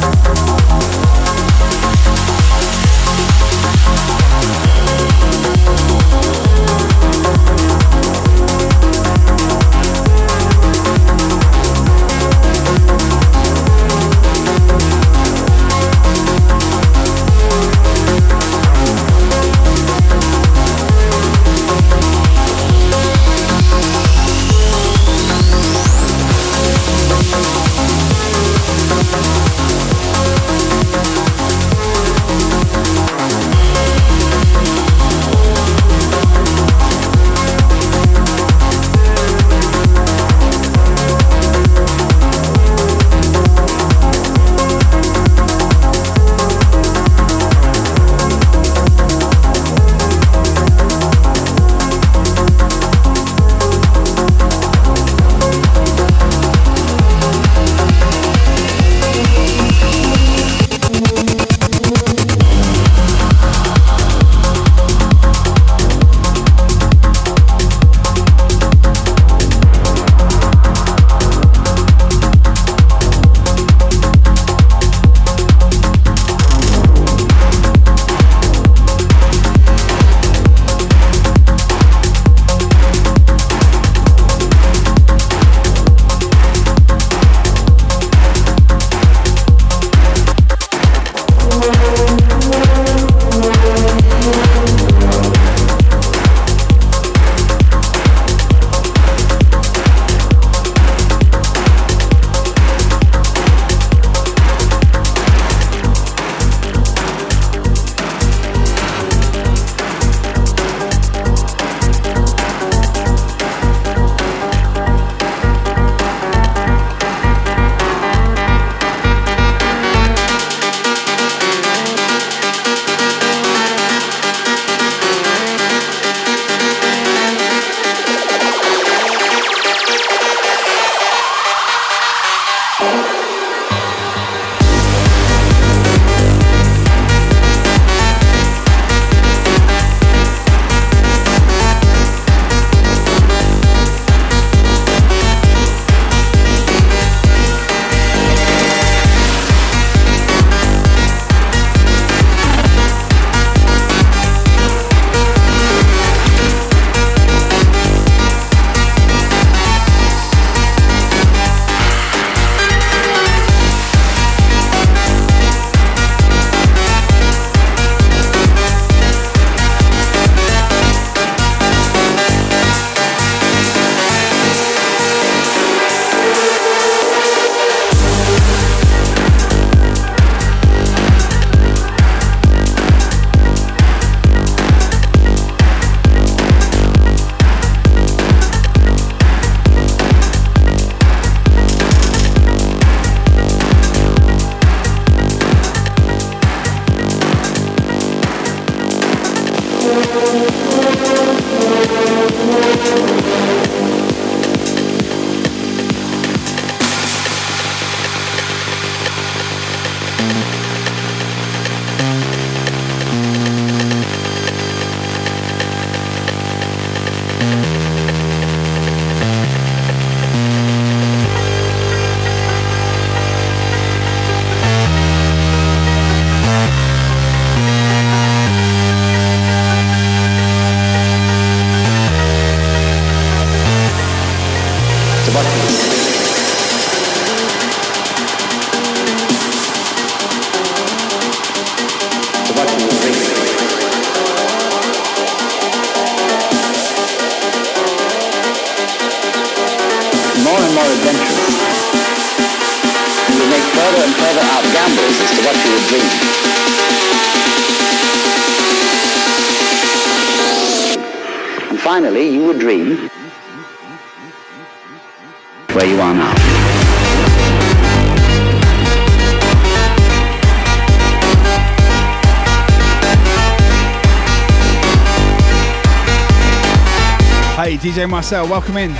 Hey, DJ Marcel, welcome in.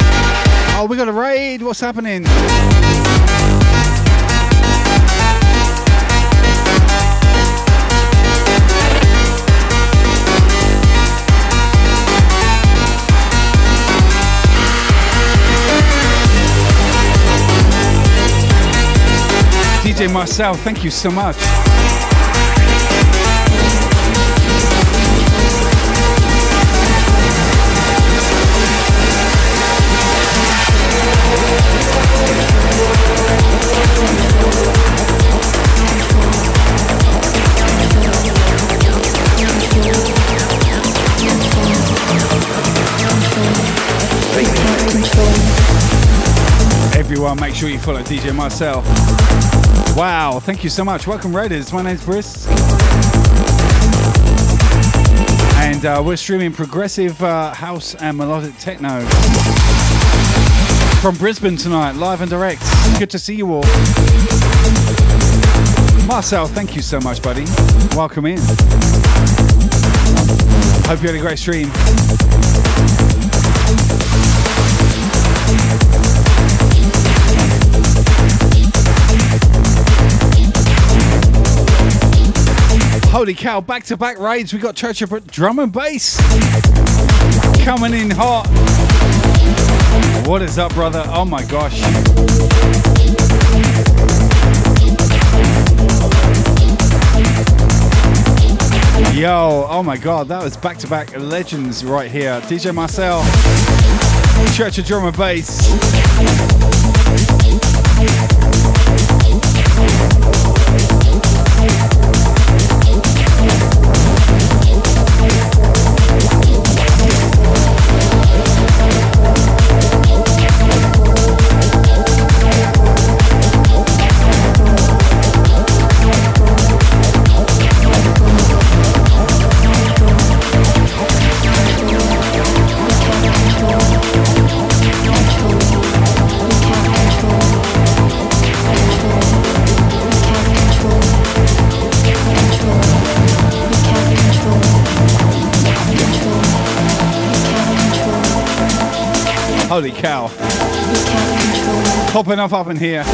Oh, we got a raid. What's happening? DJ Marcel, thank you so much. Sure you follow DJ Marcel. Wow, thank you so much. Welcome, Raiders. My name's Brisk. And uh, we're streaming progressive uh, house and melodic techno from Brisbane tonight, live and direct. Good to see you all. Marcel, thank you so much, buddy. Welcome in. Hope you had a great stream. Holy cow, back to back raids. We got Church of Drum and Bass coming in hot. What is up, brother? Oh my gosh. Yo, oh my god, that was back to back legends right here. DJ Marcel, Church of Drum and Bass. Holy cow. Popping off up in here.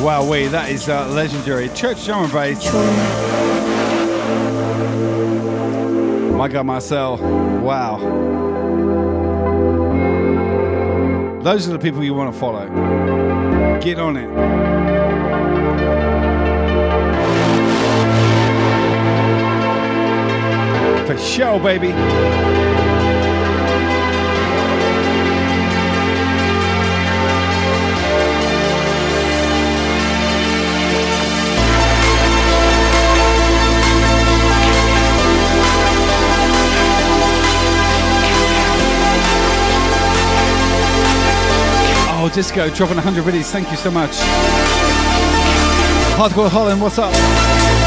Wow, wait, that is uh, legendary. Church drum and bass. My God, Marcel. Wow. Those are the people you want to follow. Get on it. For show, baby. Oh, Disco dropping 100 biddies. Thank you so much. Hardcore Holland, what's up?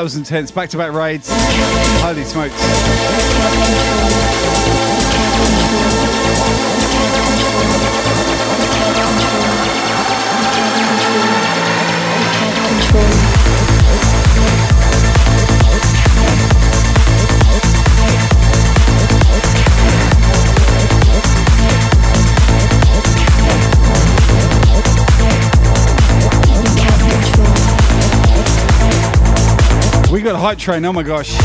That was intense. Back to back raids. Holy smokes. We got a hype train, oh my gosh.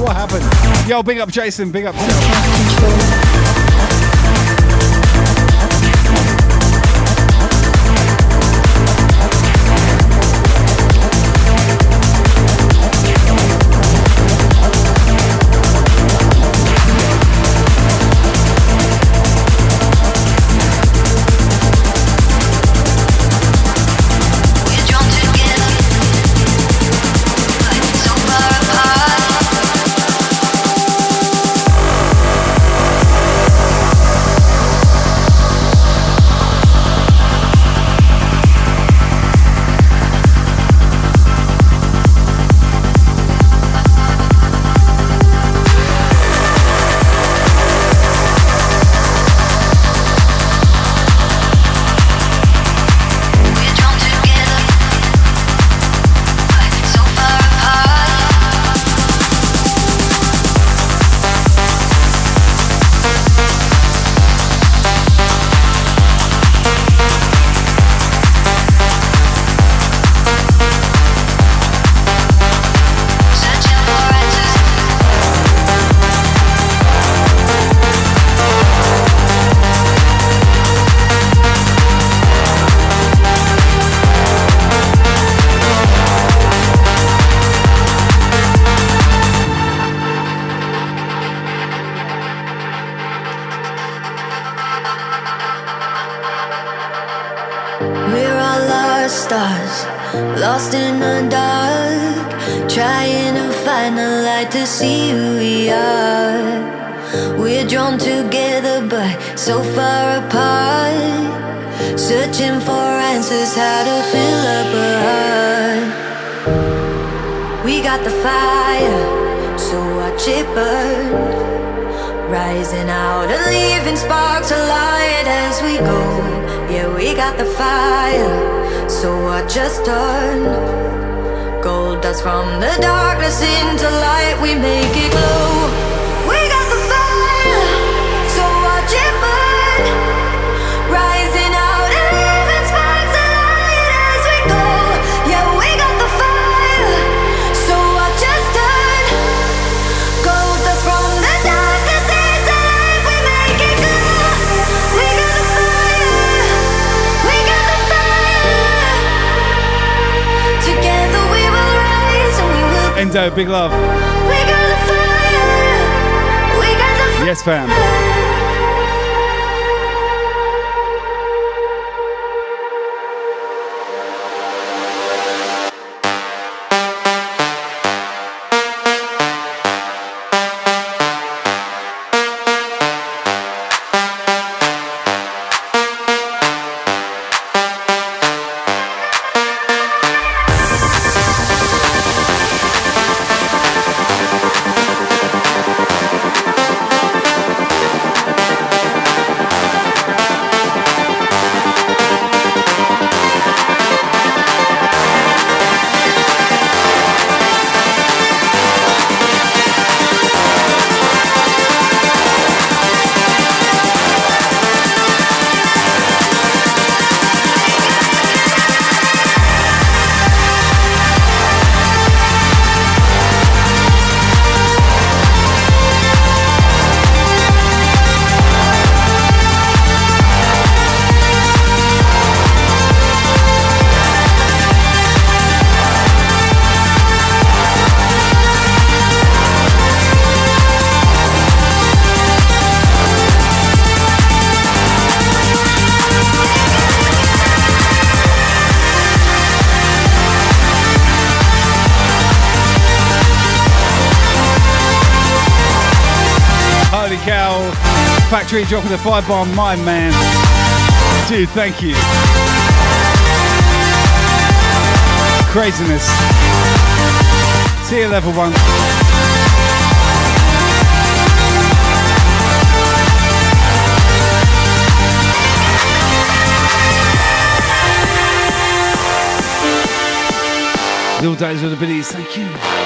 what happened? Yo, big up Jason, big up. big love. Yes, fam. Certified by my man. Dude, thank you. Craziness. See you level one. Little days with the biddies, thank you.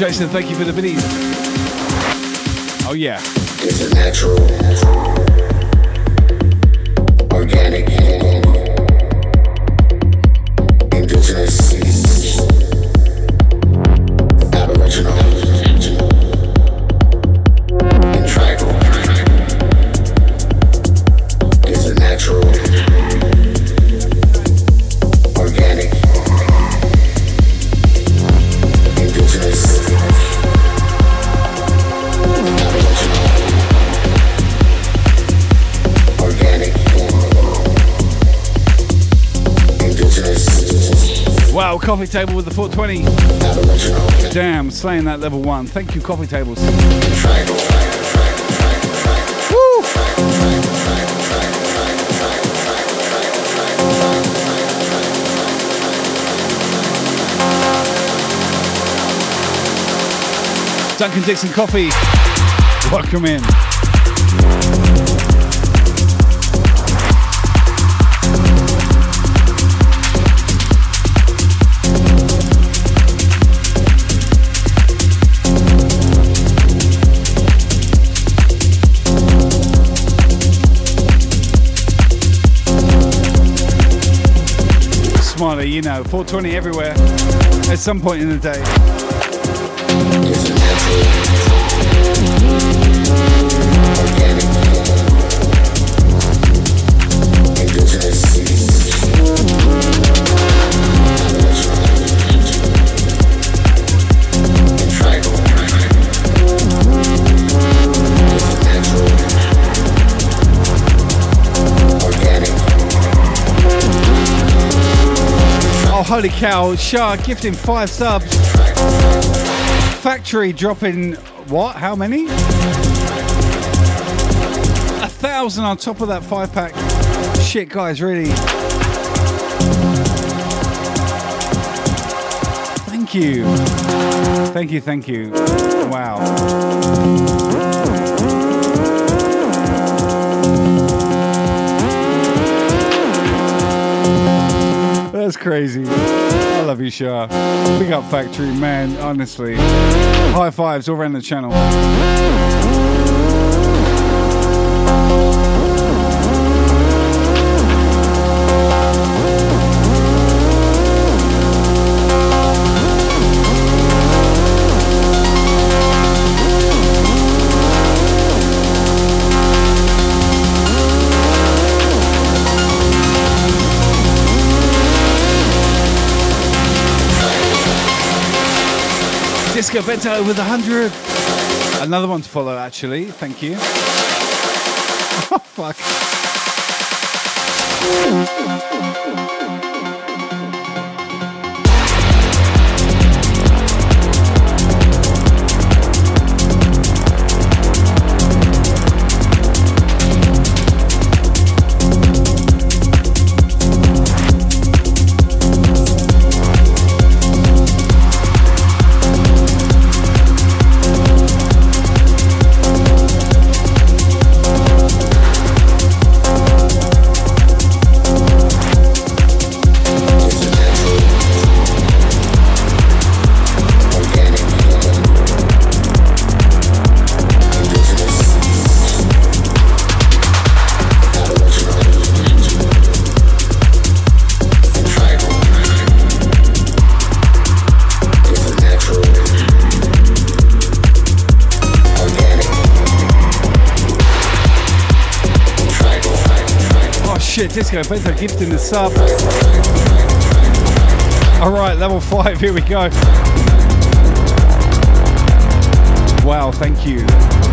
Jason. Thank you for the minis. Oh, yeah. It's a natural. natural. Coffee table with the 420. Damn, slaying that level one. Thank you, coffee tables. Duncan Dixon Coffee. Welcome in. You know, 420 everywhere at some point in the day. Holy cow. Shah gifting five subs. Factory dropping what? How many? A thousand on top of that five pack. Shit, guys, really. Thank you. Thank you, thank you. Wow. That's crazy. I love you, Shah. Big up Factory, man, honestly. High fives all around the channel. Disco Bento with 100. Another one to follow, actually. Thank you. Oh, fuck. Shit, Disco Bento gifting the sub. Alright, level 5, here we go. Wow, thank you.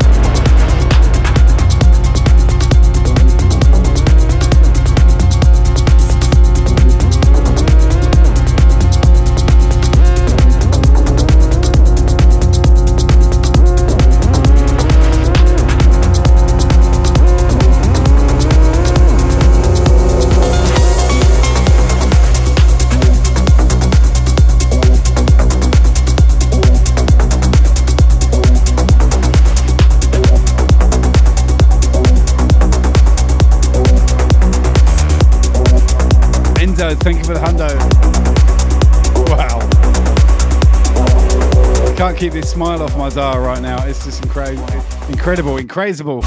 Thank you for the hundo. Wow. Can't keep this smile off my dial right now. It's just incredible, incredible, incredible.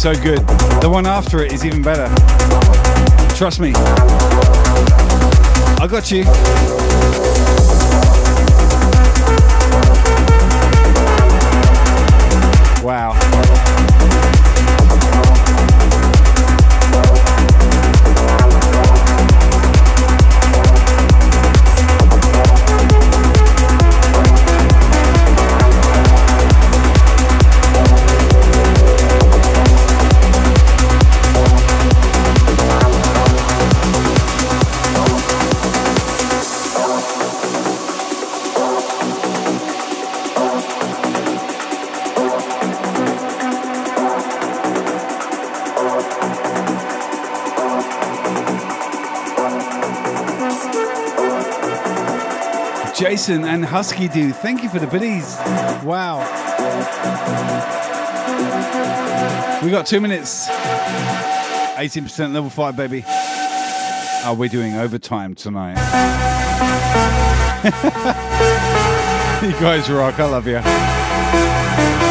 So good. The one after it is even better. Trust me. I got you. Jason and Husky Do, thank you for the biddies. Wow. We got two minutes. 18% level five, baby. Oh, Are we doing overtime tonight? you guys rock. I love you.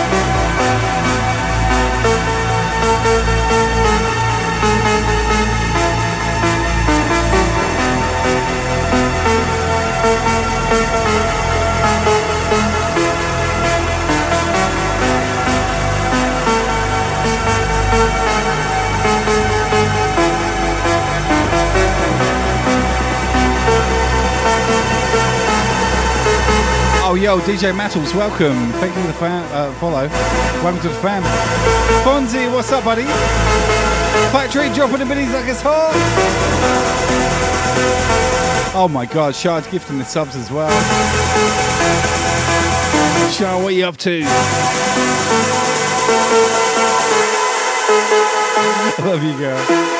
DJ Mattles, welcome. Thank you for the fan, uh, follow. Welcome to the fam. Fonzie, what's up, buddy? Factory dropping the biddies like it's hot. Oh my god, Shard's gifting the subs as well. Shard, what are you up to? I love you, girl.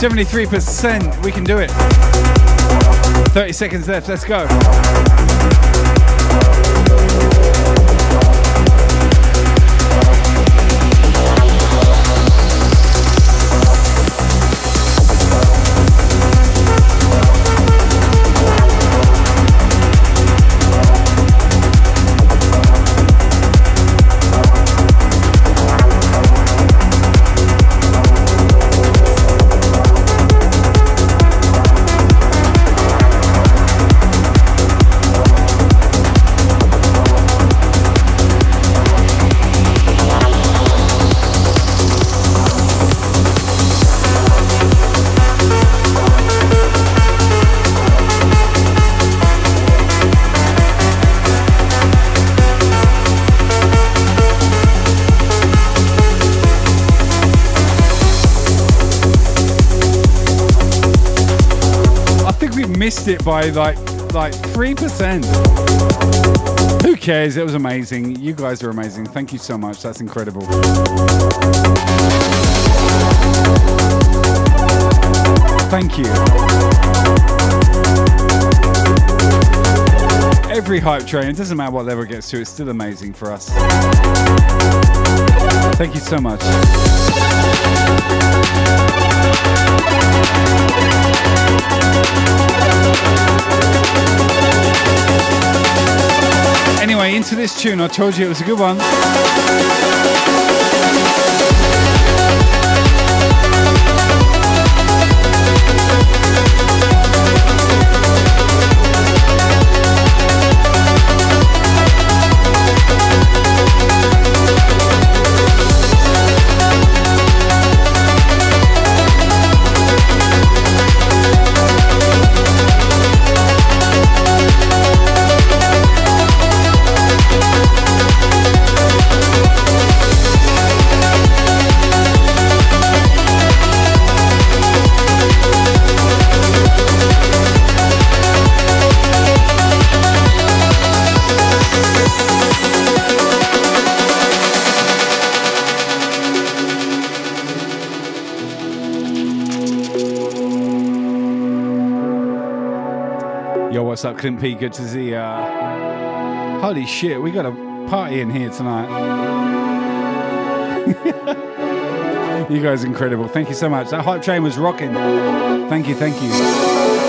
Seventy-three percent. We can do it. Thirty seconds left. Let's go. It by like like three percent. Who cares? It was amazing. You guys are amazing. Thank you so much. That's incredible. Thank you. Every hype train, it doesn't matter what level it gets to, it's still amazing for us. Thank you so much. Anyway, into this tune. I told you it was a good one. What's up, Clint P? Good to see ya. Holy shit, we got a party in here tonight. You guys incredible. Thank you so much. That hype train was rocking. Thank you, thank you.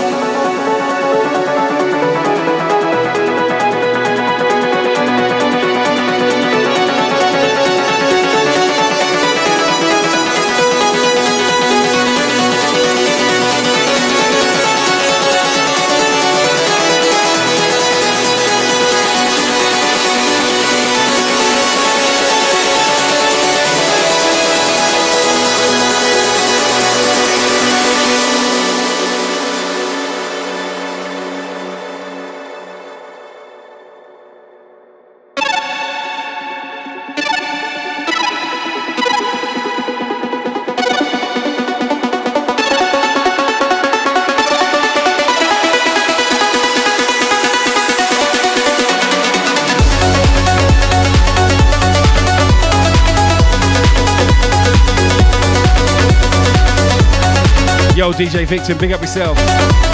DJ Victor, big up yourself.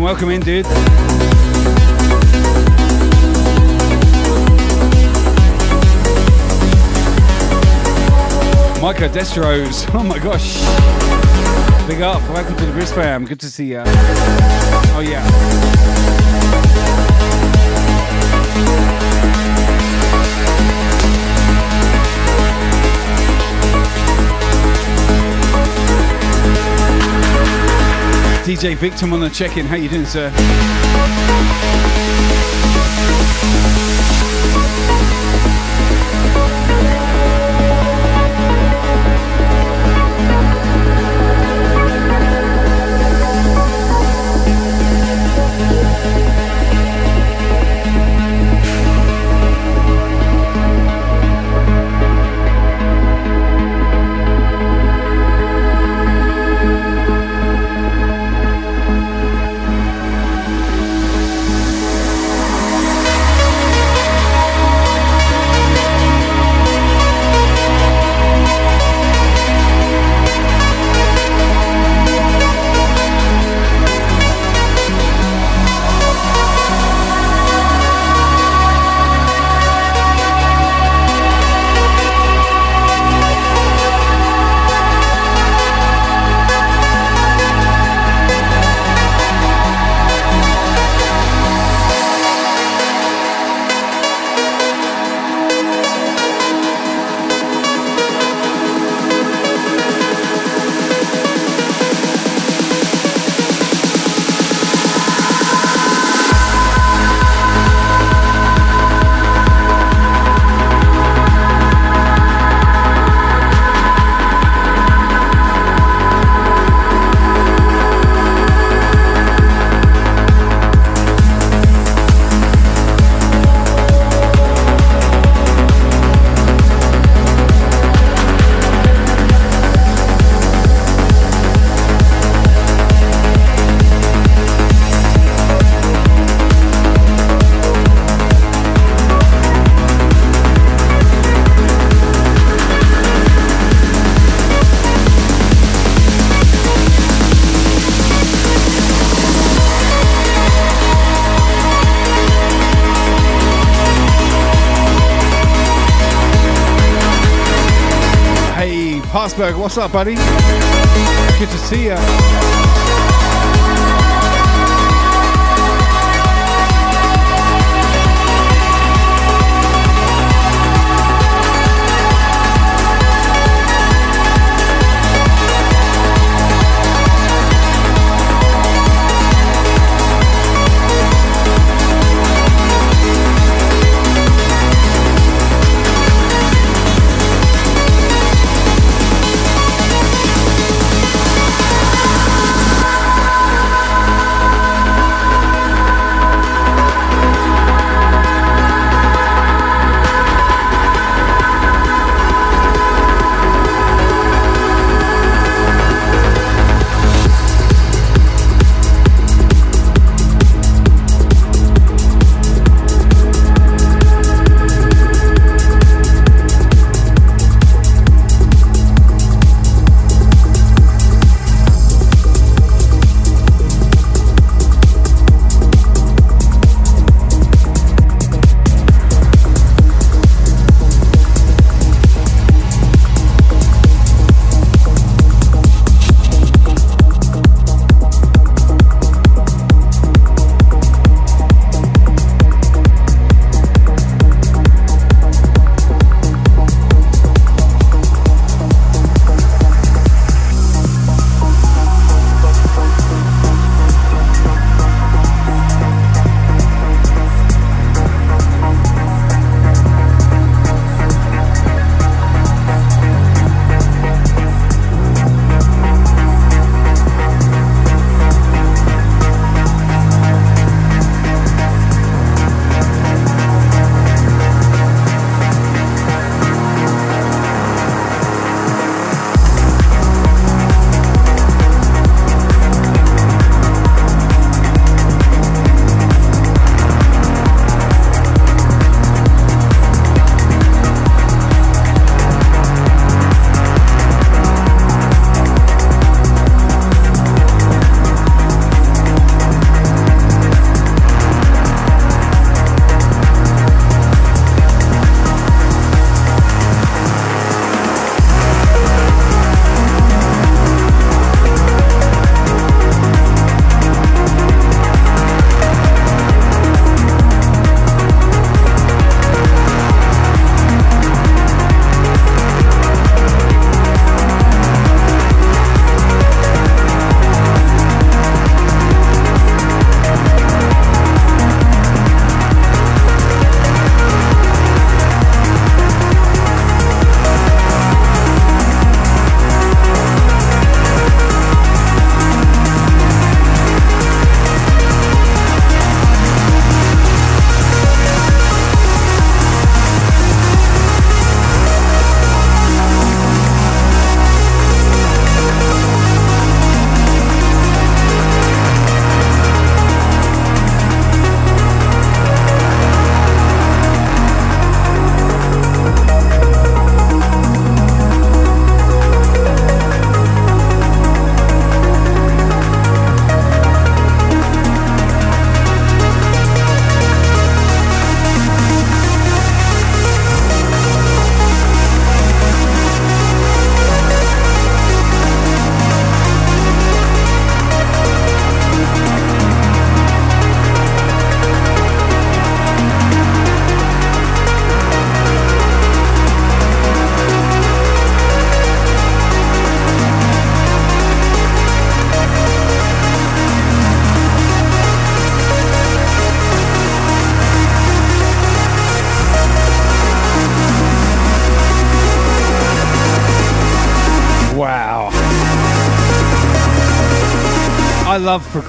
Welcome in, dude. Micah Destros, oh my gosh. Big up, welcome to the Brisk fam. Good to see you. Oh yeah. DJ Victim on the check-in. How you doing, sir? Harsberg, what's up, buddy? Good to see you.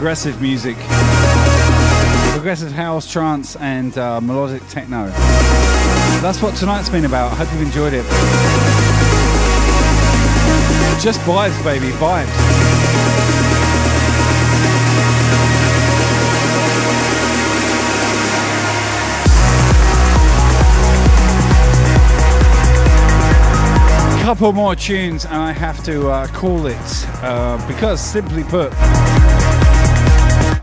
Progressive music. Progressive house, trance, and uh, melodic techno. That's what tonight's been about. I hope you've enjoyed it. Just vibes, baby, vibes. Couple more tunes, and I have to uh, call it uh, because, simply put,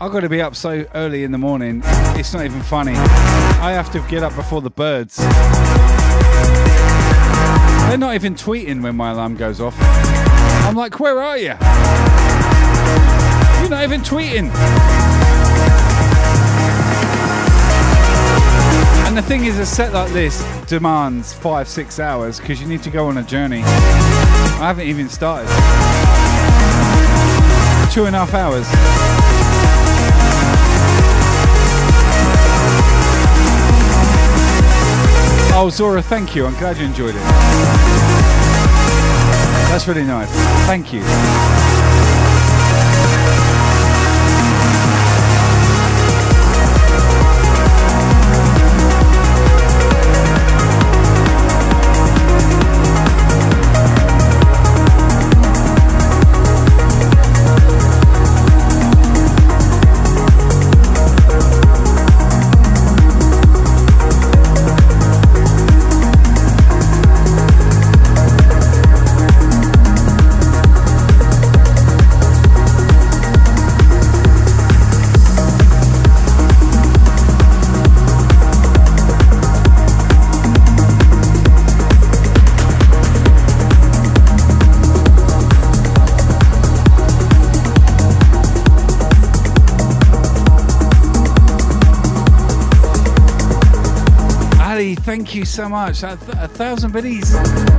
I've got to be up so early in the morning. It's not even funny. I have to get up before the birds. They're not even tweeting when my alarm goes off. I'm like, where are you? You're not even tweeting. And the thing is, a set like this demands five, six hours because you need to go on a journey. I haven't even started. Two and a half hours. Oh, Zora, thank you. I'm glad you enjoyed it. That's really nice. Thank you. So much. A, th- a thousand biddies.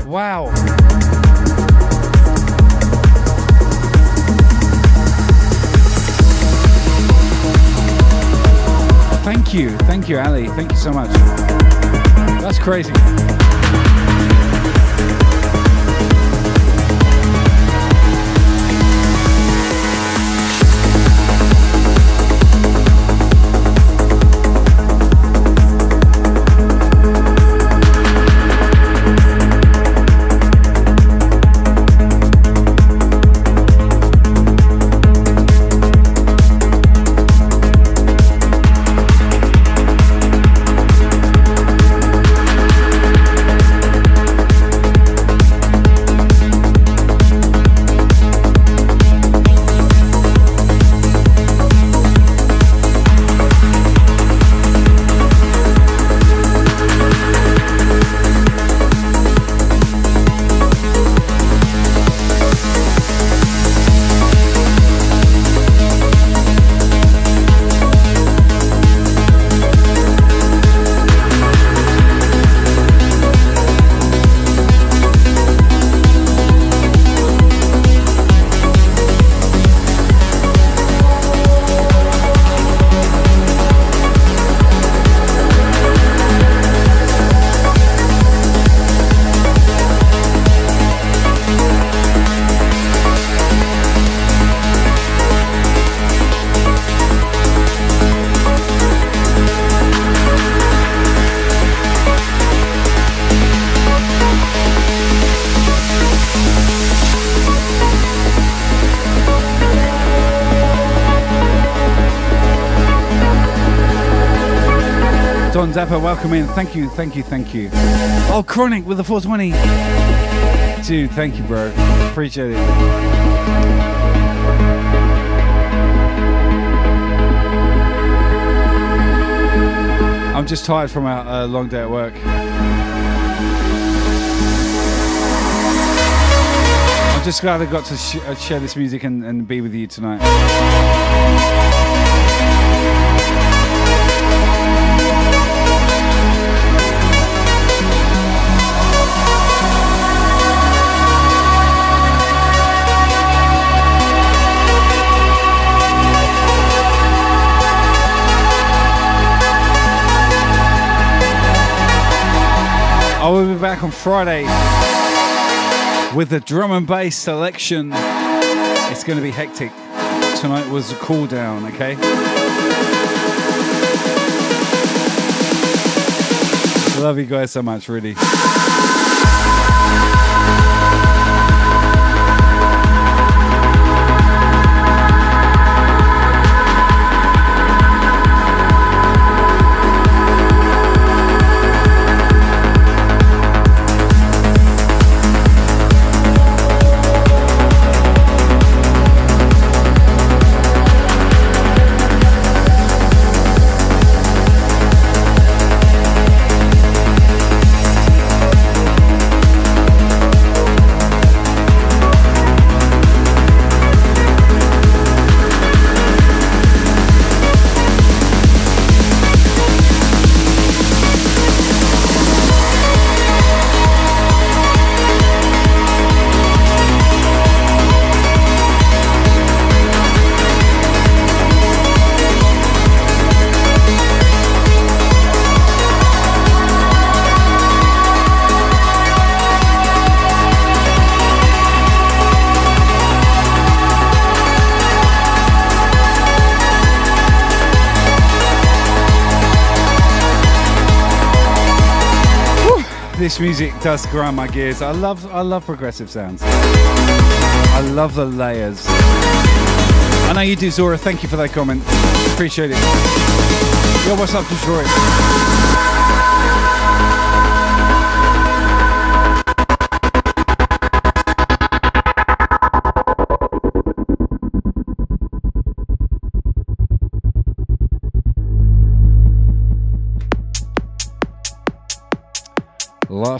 Wow. Thank you. Thank you, Ali. Thank you so much. That's crazy. Zappa, welcome in. Thank you, thank you, thank you. Oh, Chronic with the 420. Dude, thank you, bro. Appreciate it. I'm just tired from a, a long day at work. I'm just glad I got to sh- uh, share this music and, and be with you tonight. I will be back on Friday with the drum and bass selection. It's going to be hectic. Tonight was a cool down, okay? Love you guys so much, really. This music does grind my gears. I love, I love progressive sounds. I love the layers. I know you do, Zora. Thank you for that comment. Appreciate it. Yo, what's up, Detroit?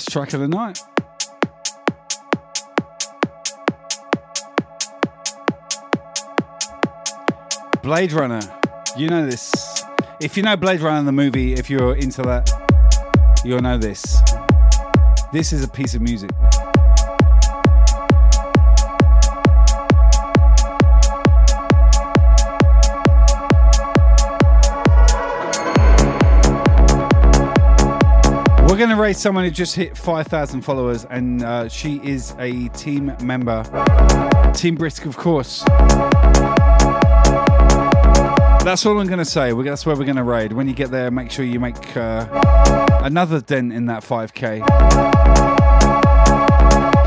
Last track of the night. Blade Runner. You know this. If you know Blade Runner the movie, if you're into that, you'll know this. This is a piece of music. Going to raise someone who just hit 5,000 followers, and uh, she is a team member. Team Brisk, of course. That's all I'm going to say. That's where we're going to raid. When you get there, make sure you make uh, another dent in that 5k.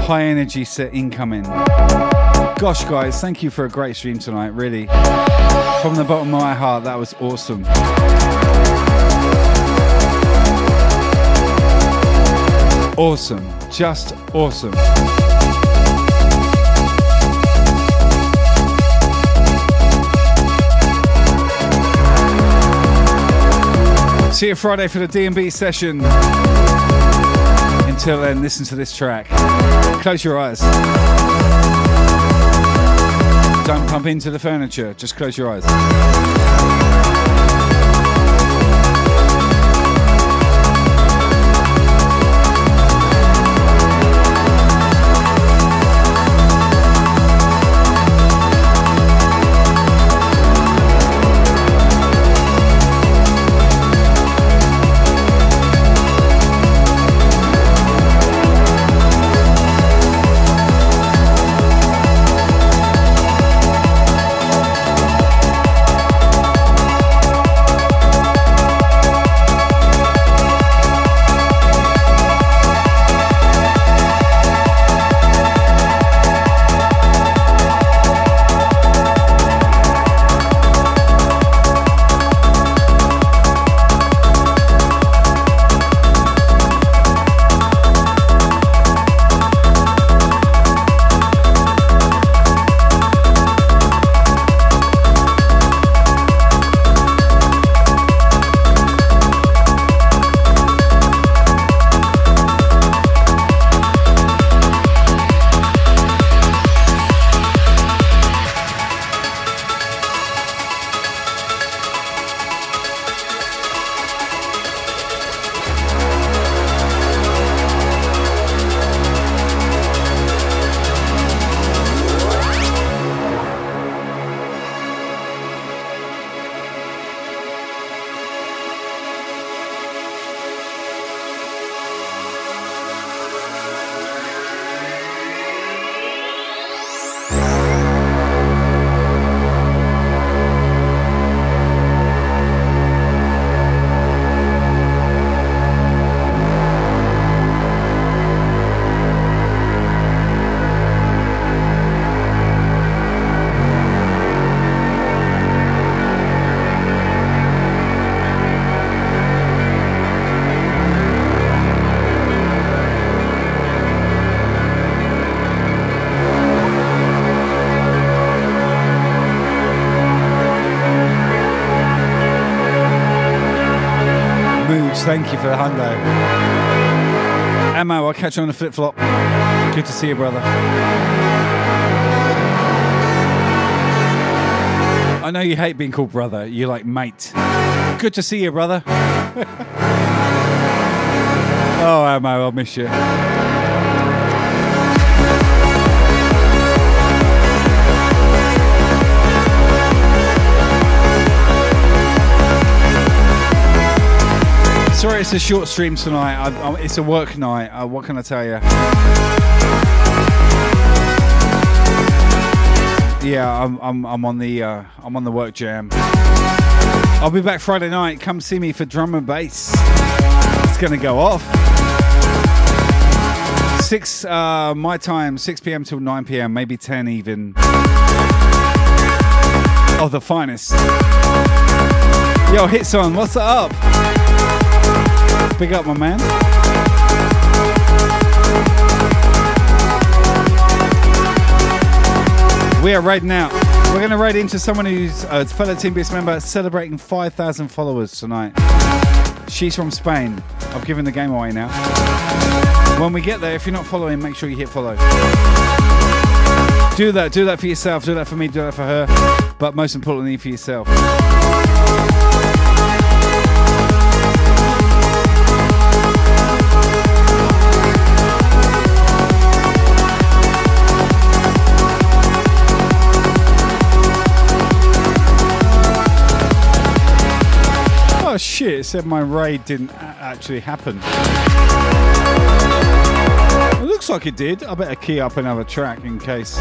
High energy set incoming. Gosh, guys, thank you for a great stream tonight. Really, from the bottom of my heart, that was awesome. Awesome, just awesome. See you Friday for the D&B session. Until then, listen to this track. Close your eyes. Don't pump into the furniture, just close your eyes. You on the flip flop. Good to see you, brother. I know you hate being called brother. You like mate. Good to see you, brother. oh, Ammo, I'll miss you. It's a short stream tonight. I, I, it's a work night. Uh, what can I tell you? Yeah, I'm, I'm, I'm on the uh, I'm on the work jam. I'll be back Friday night. Come see me for drum and bass. It's gonna go off. 6 uh, my time, 6 p.m. till 9 p.m., maybe 10 even. Of the finest. Yo, hits on, what's up? Big up, my man. We are right now. We're going to raid into someone who's a fellow Team Brisk member celebrating 5,000 followers tonight. She's from Spain. I've given the game away now. When we get there, if you're not following, make sure you hit follow. Do that. Do that for yourself. Do that for me. Do that for her. But most importantly, for yourself. Shit, it said my raid didn't actually happen. It looks like it did. I better key up another track in case.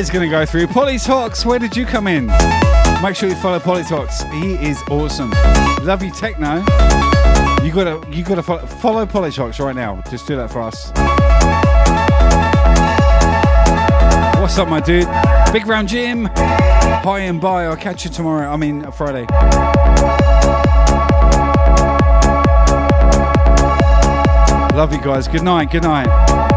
The raid's gonna go through. Polytox, where did you come in? Make sure you follow Polytox. He is awesome. Love you, techno. You gotta, you gotta follow, follow right now. Just do that for us. What's up, my dude? Big round Jim. Hi and bye. I'll catch you tomorrow. I mean, uh, Friday. Love you guys. Good night. Good night.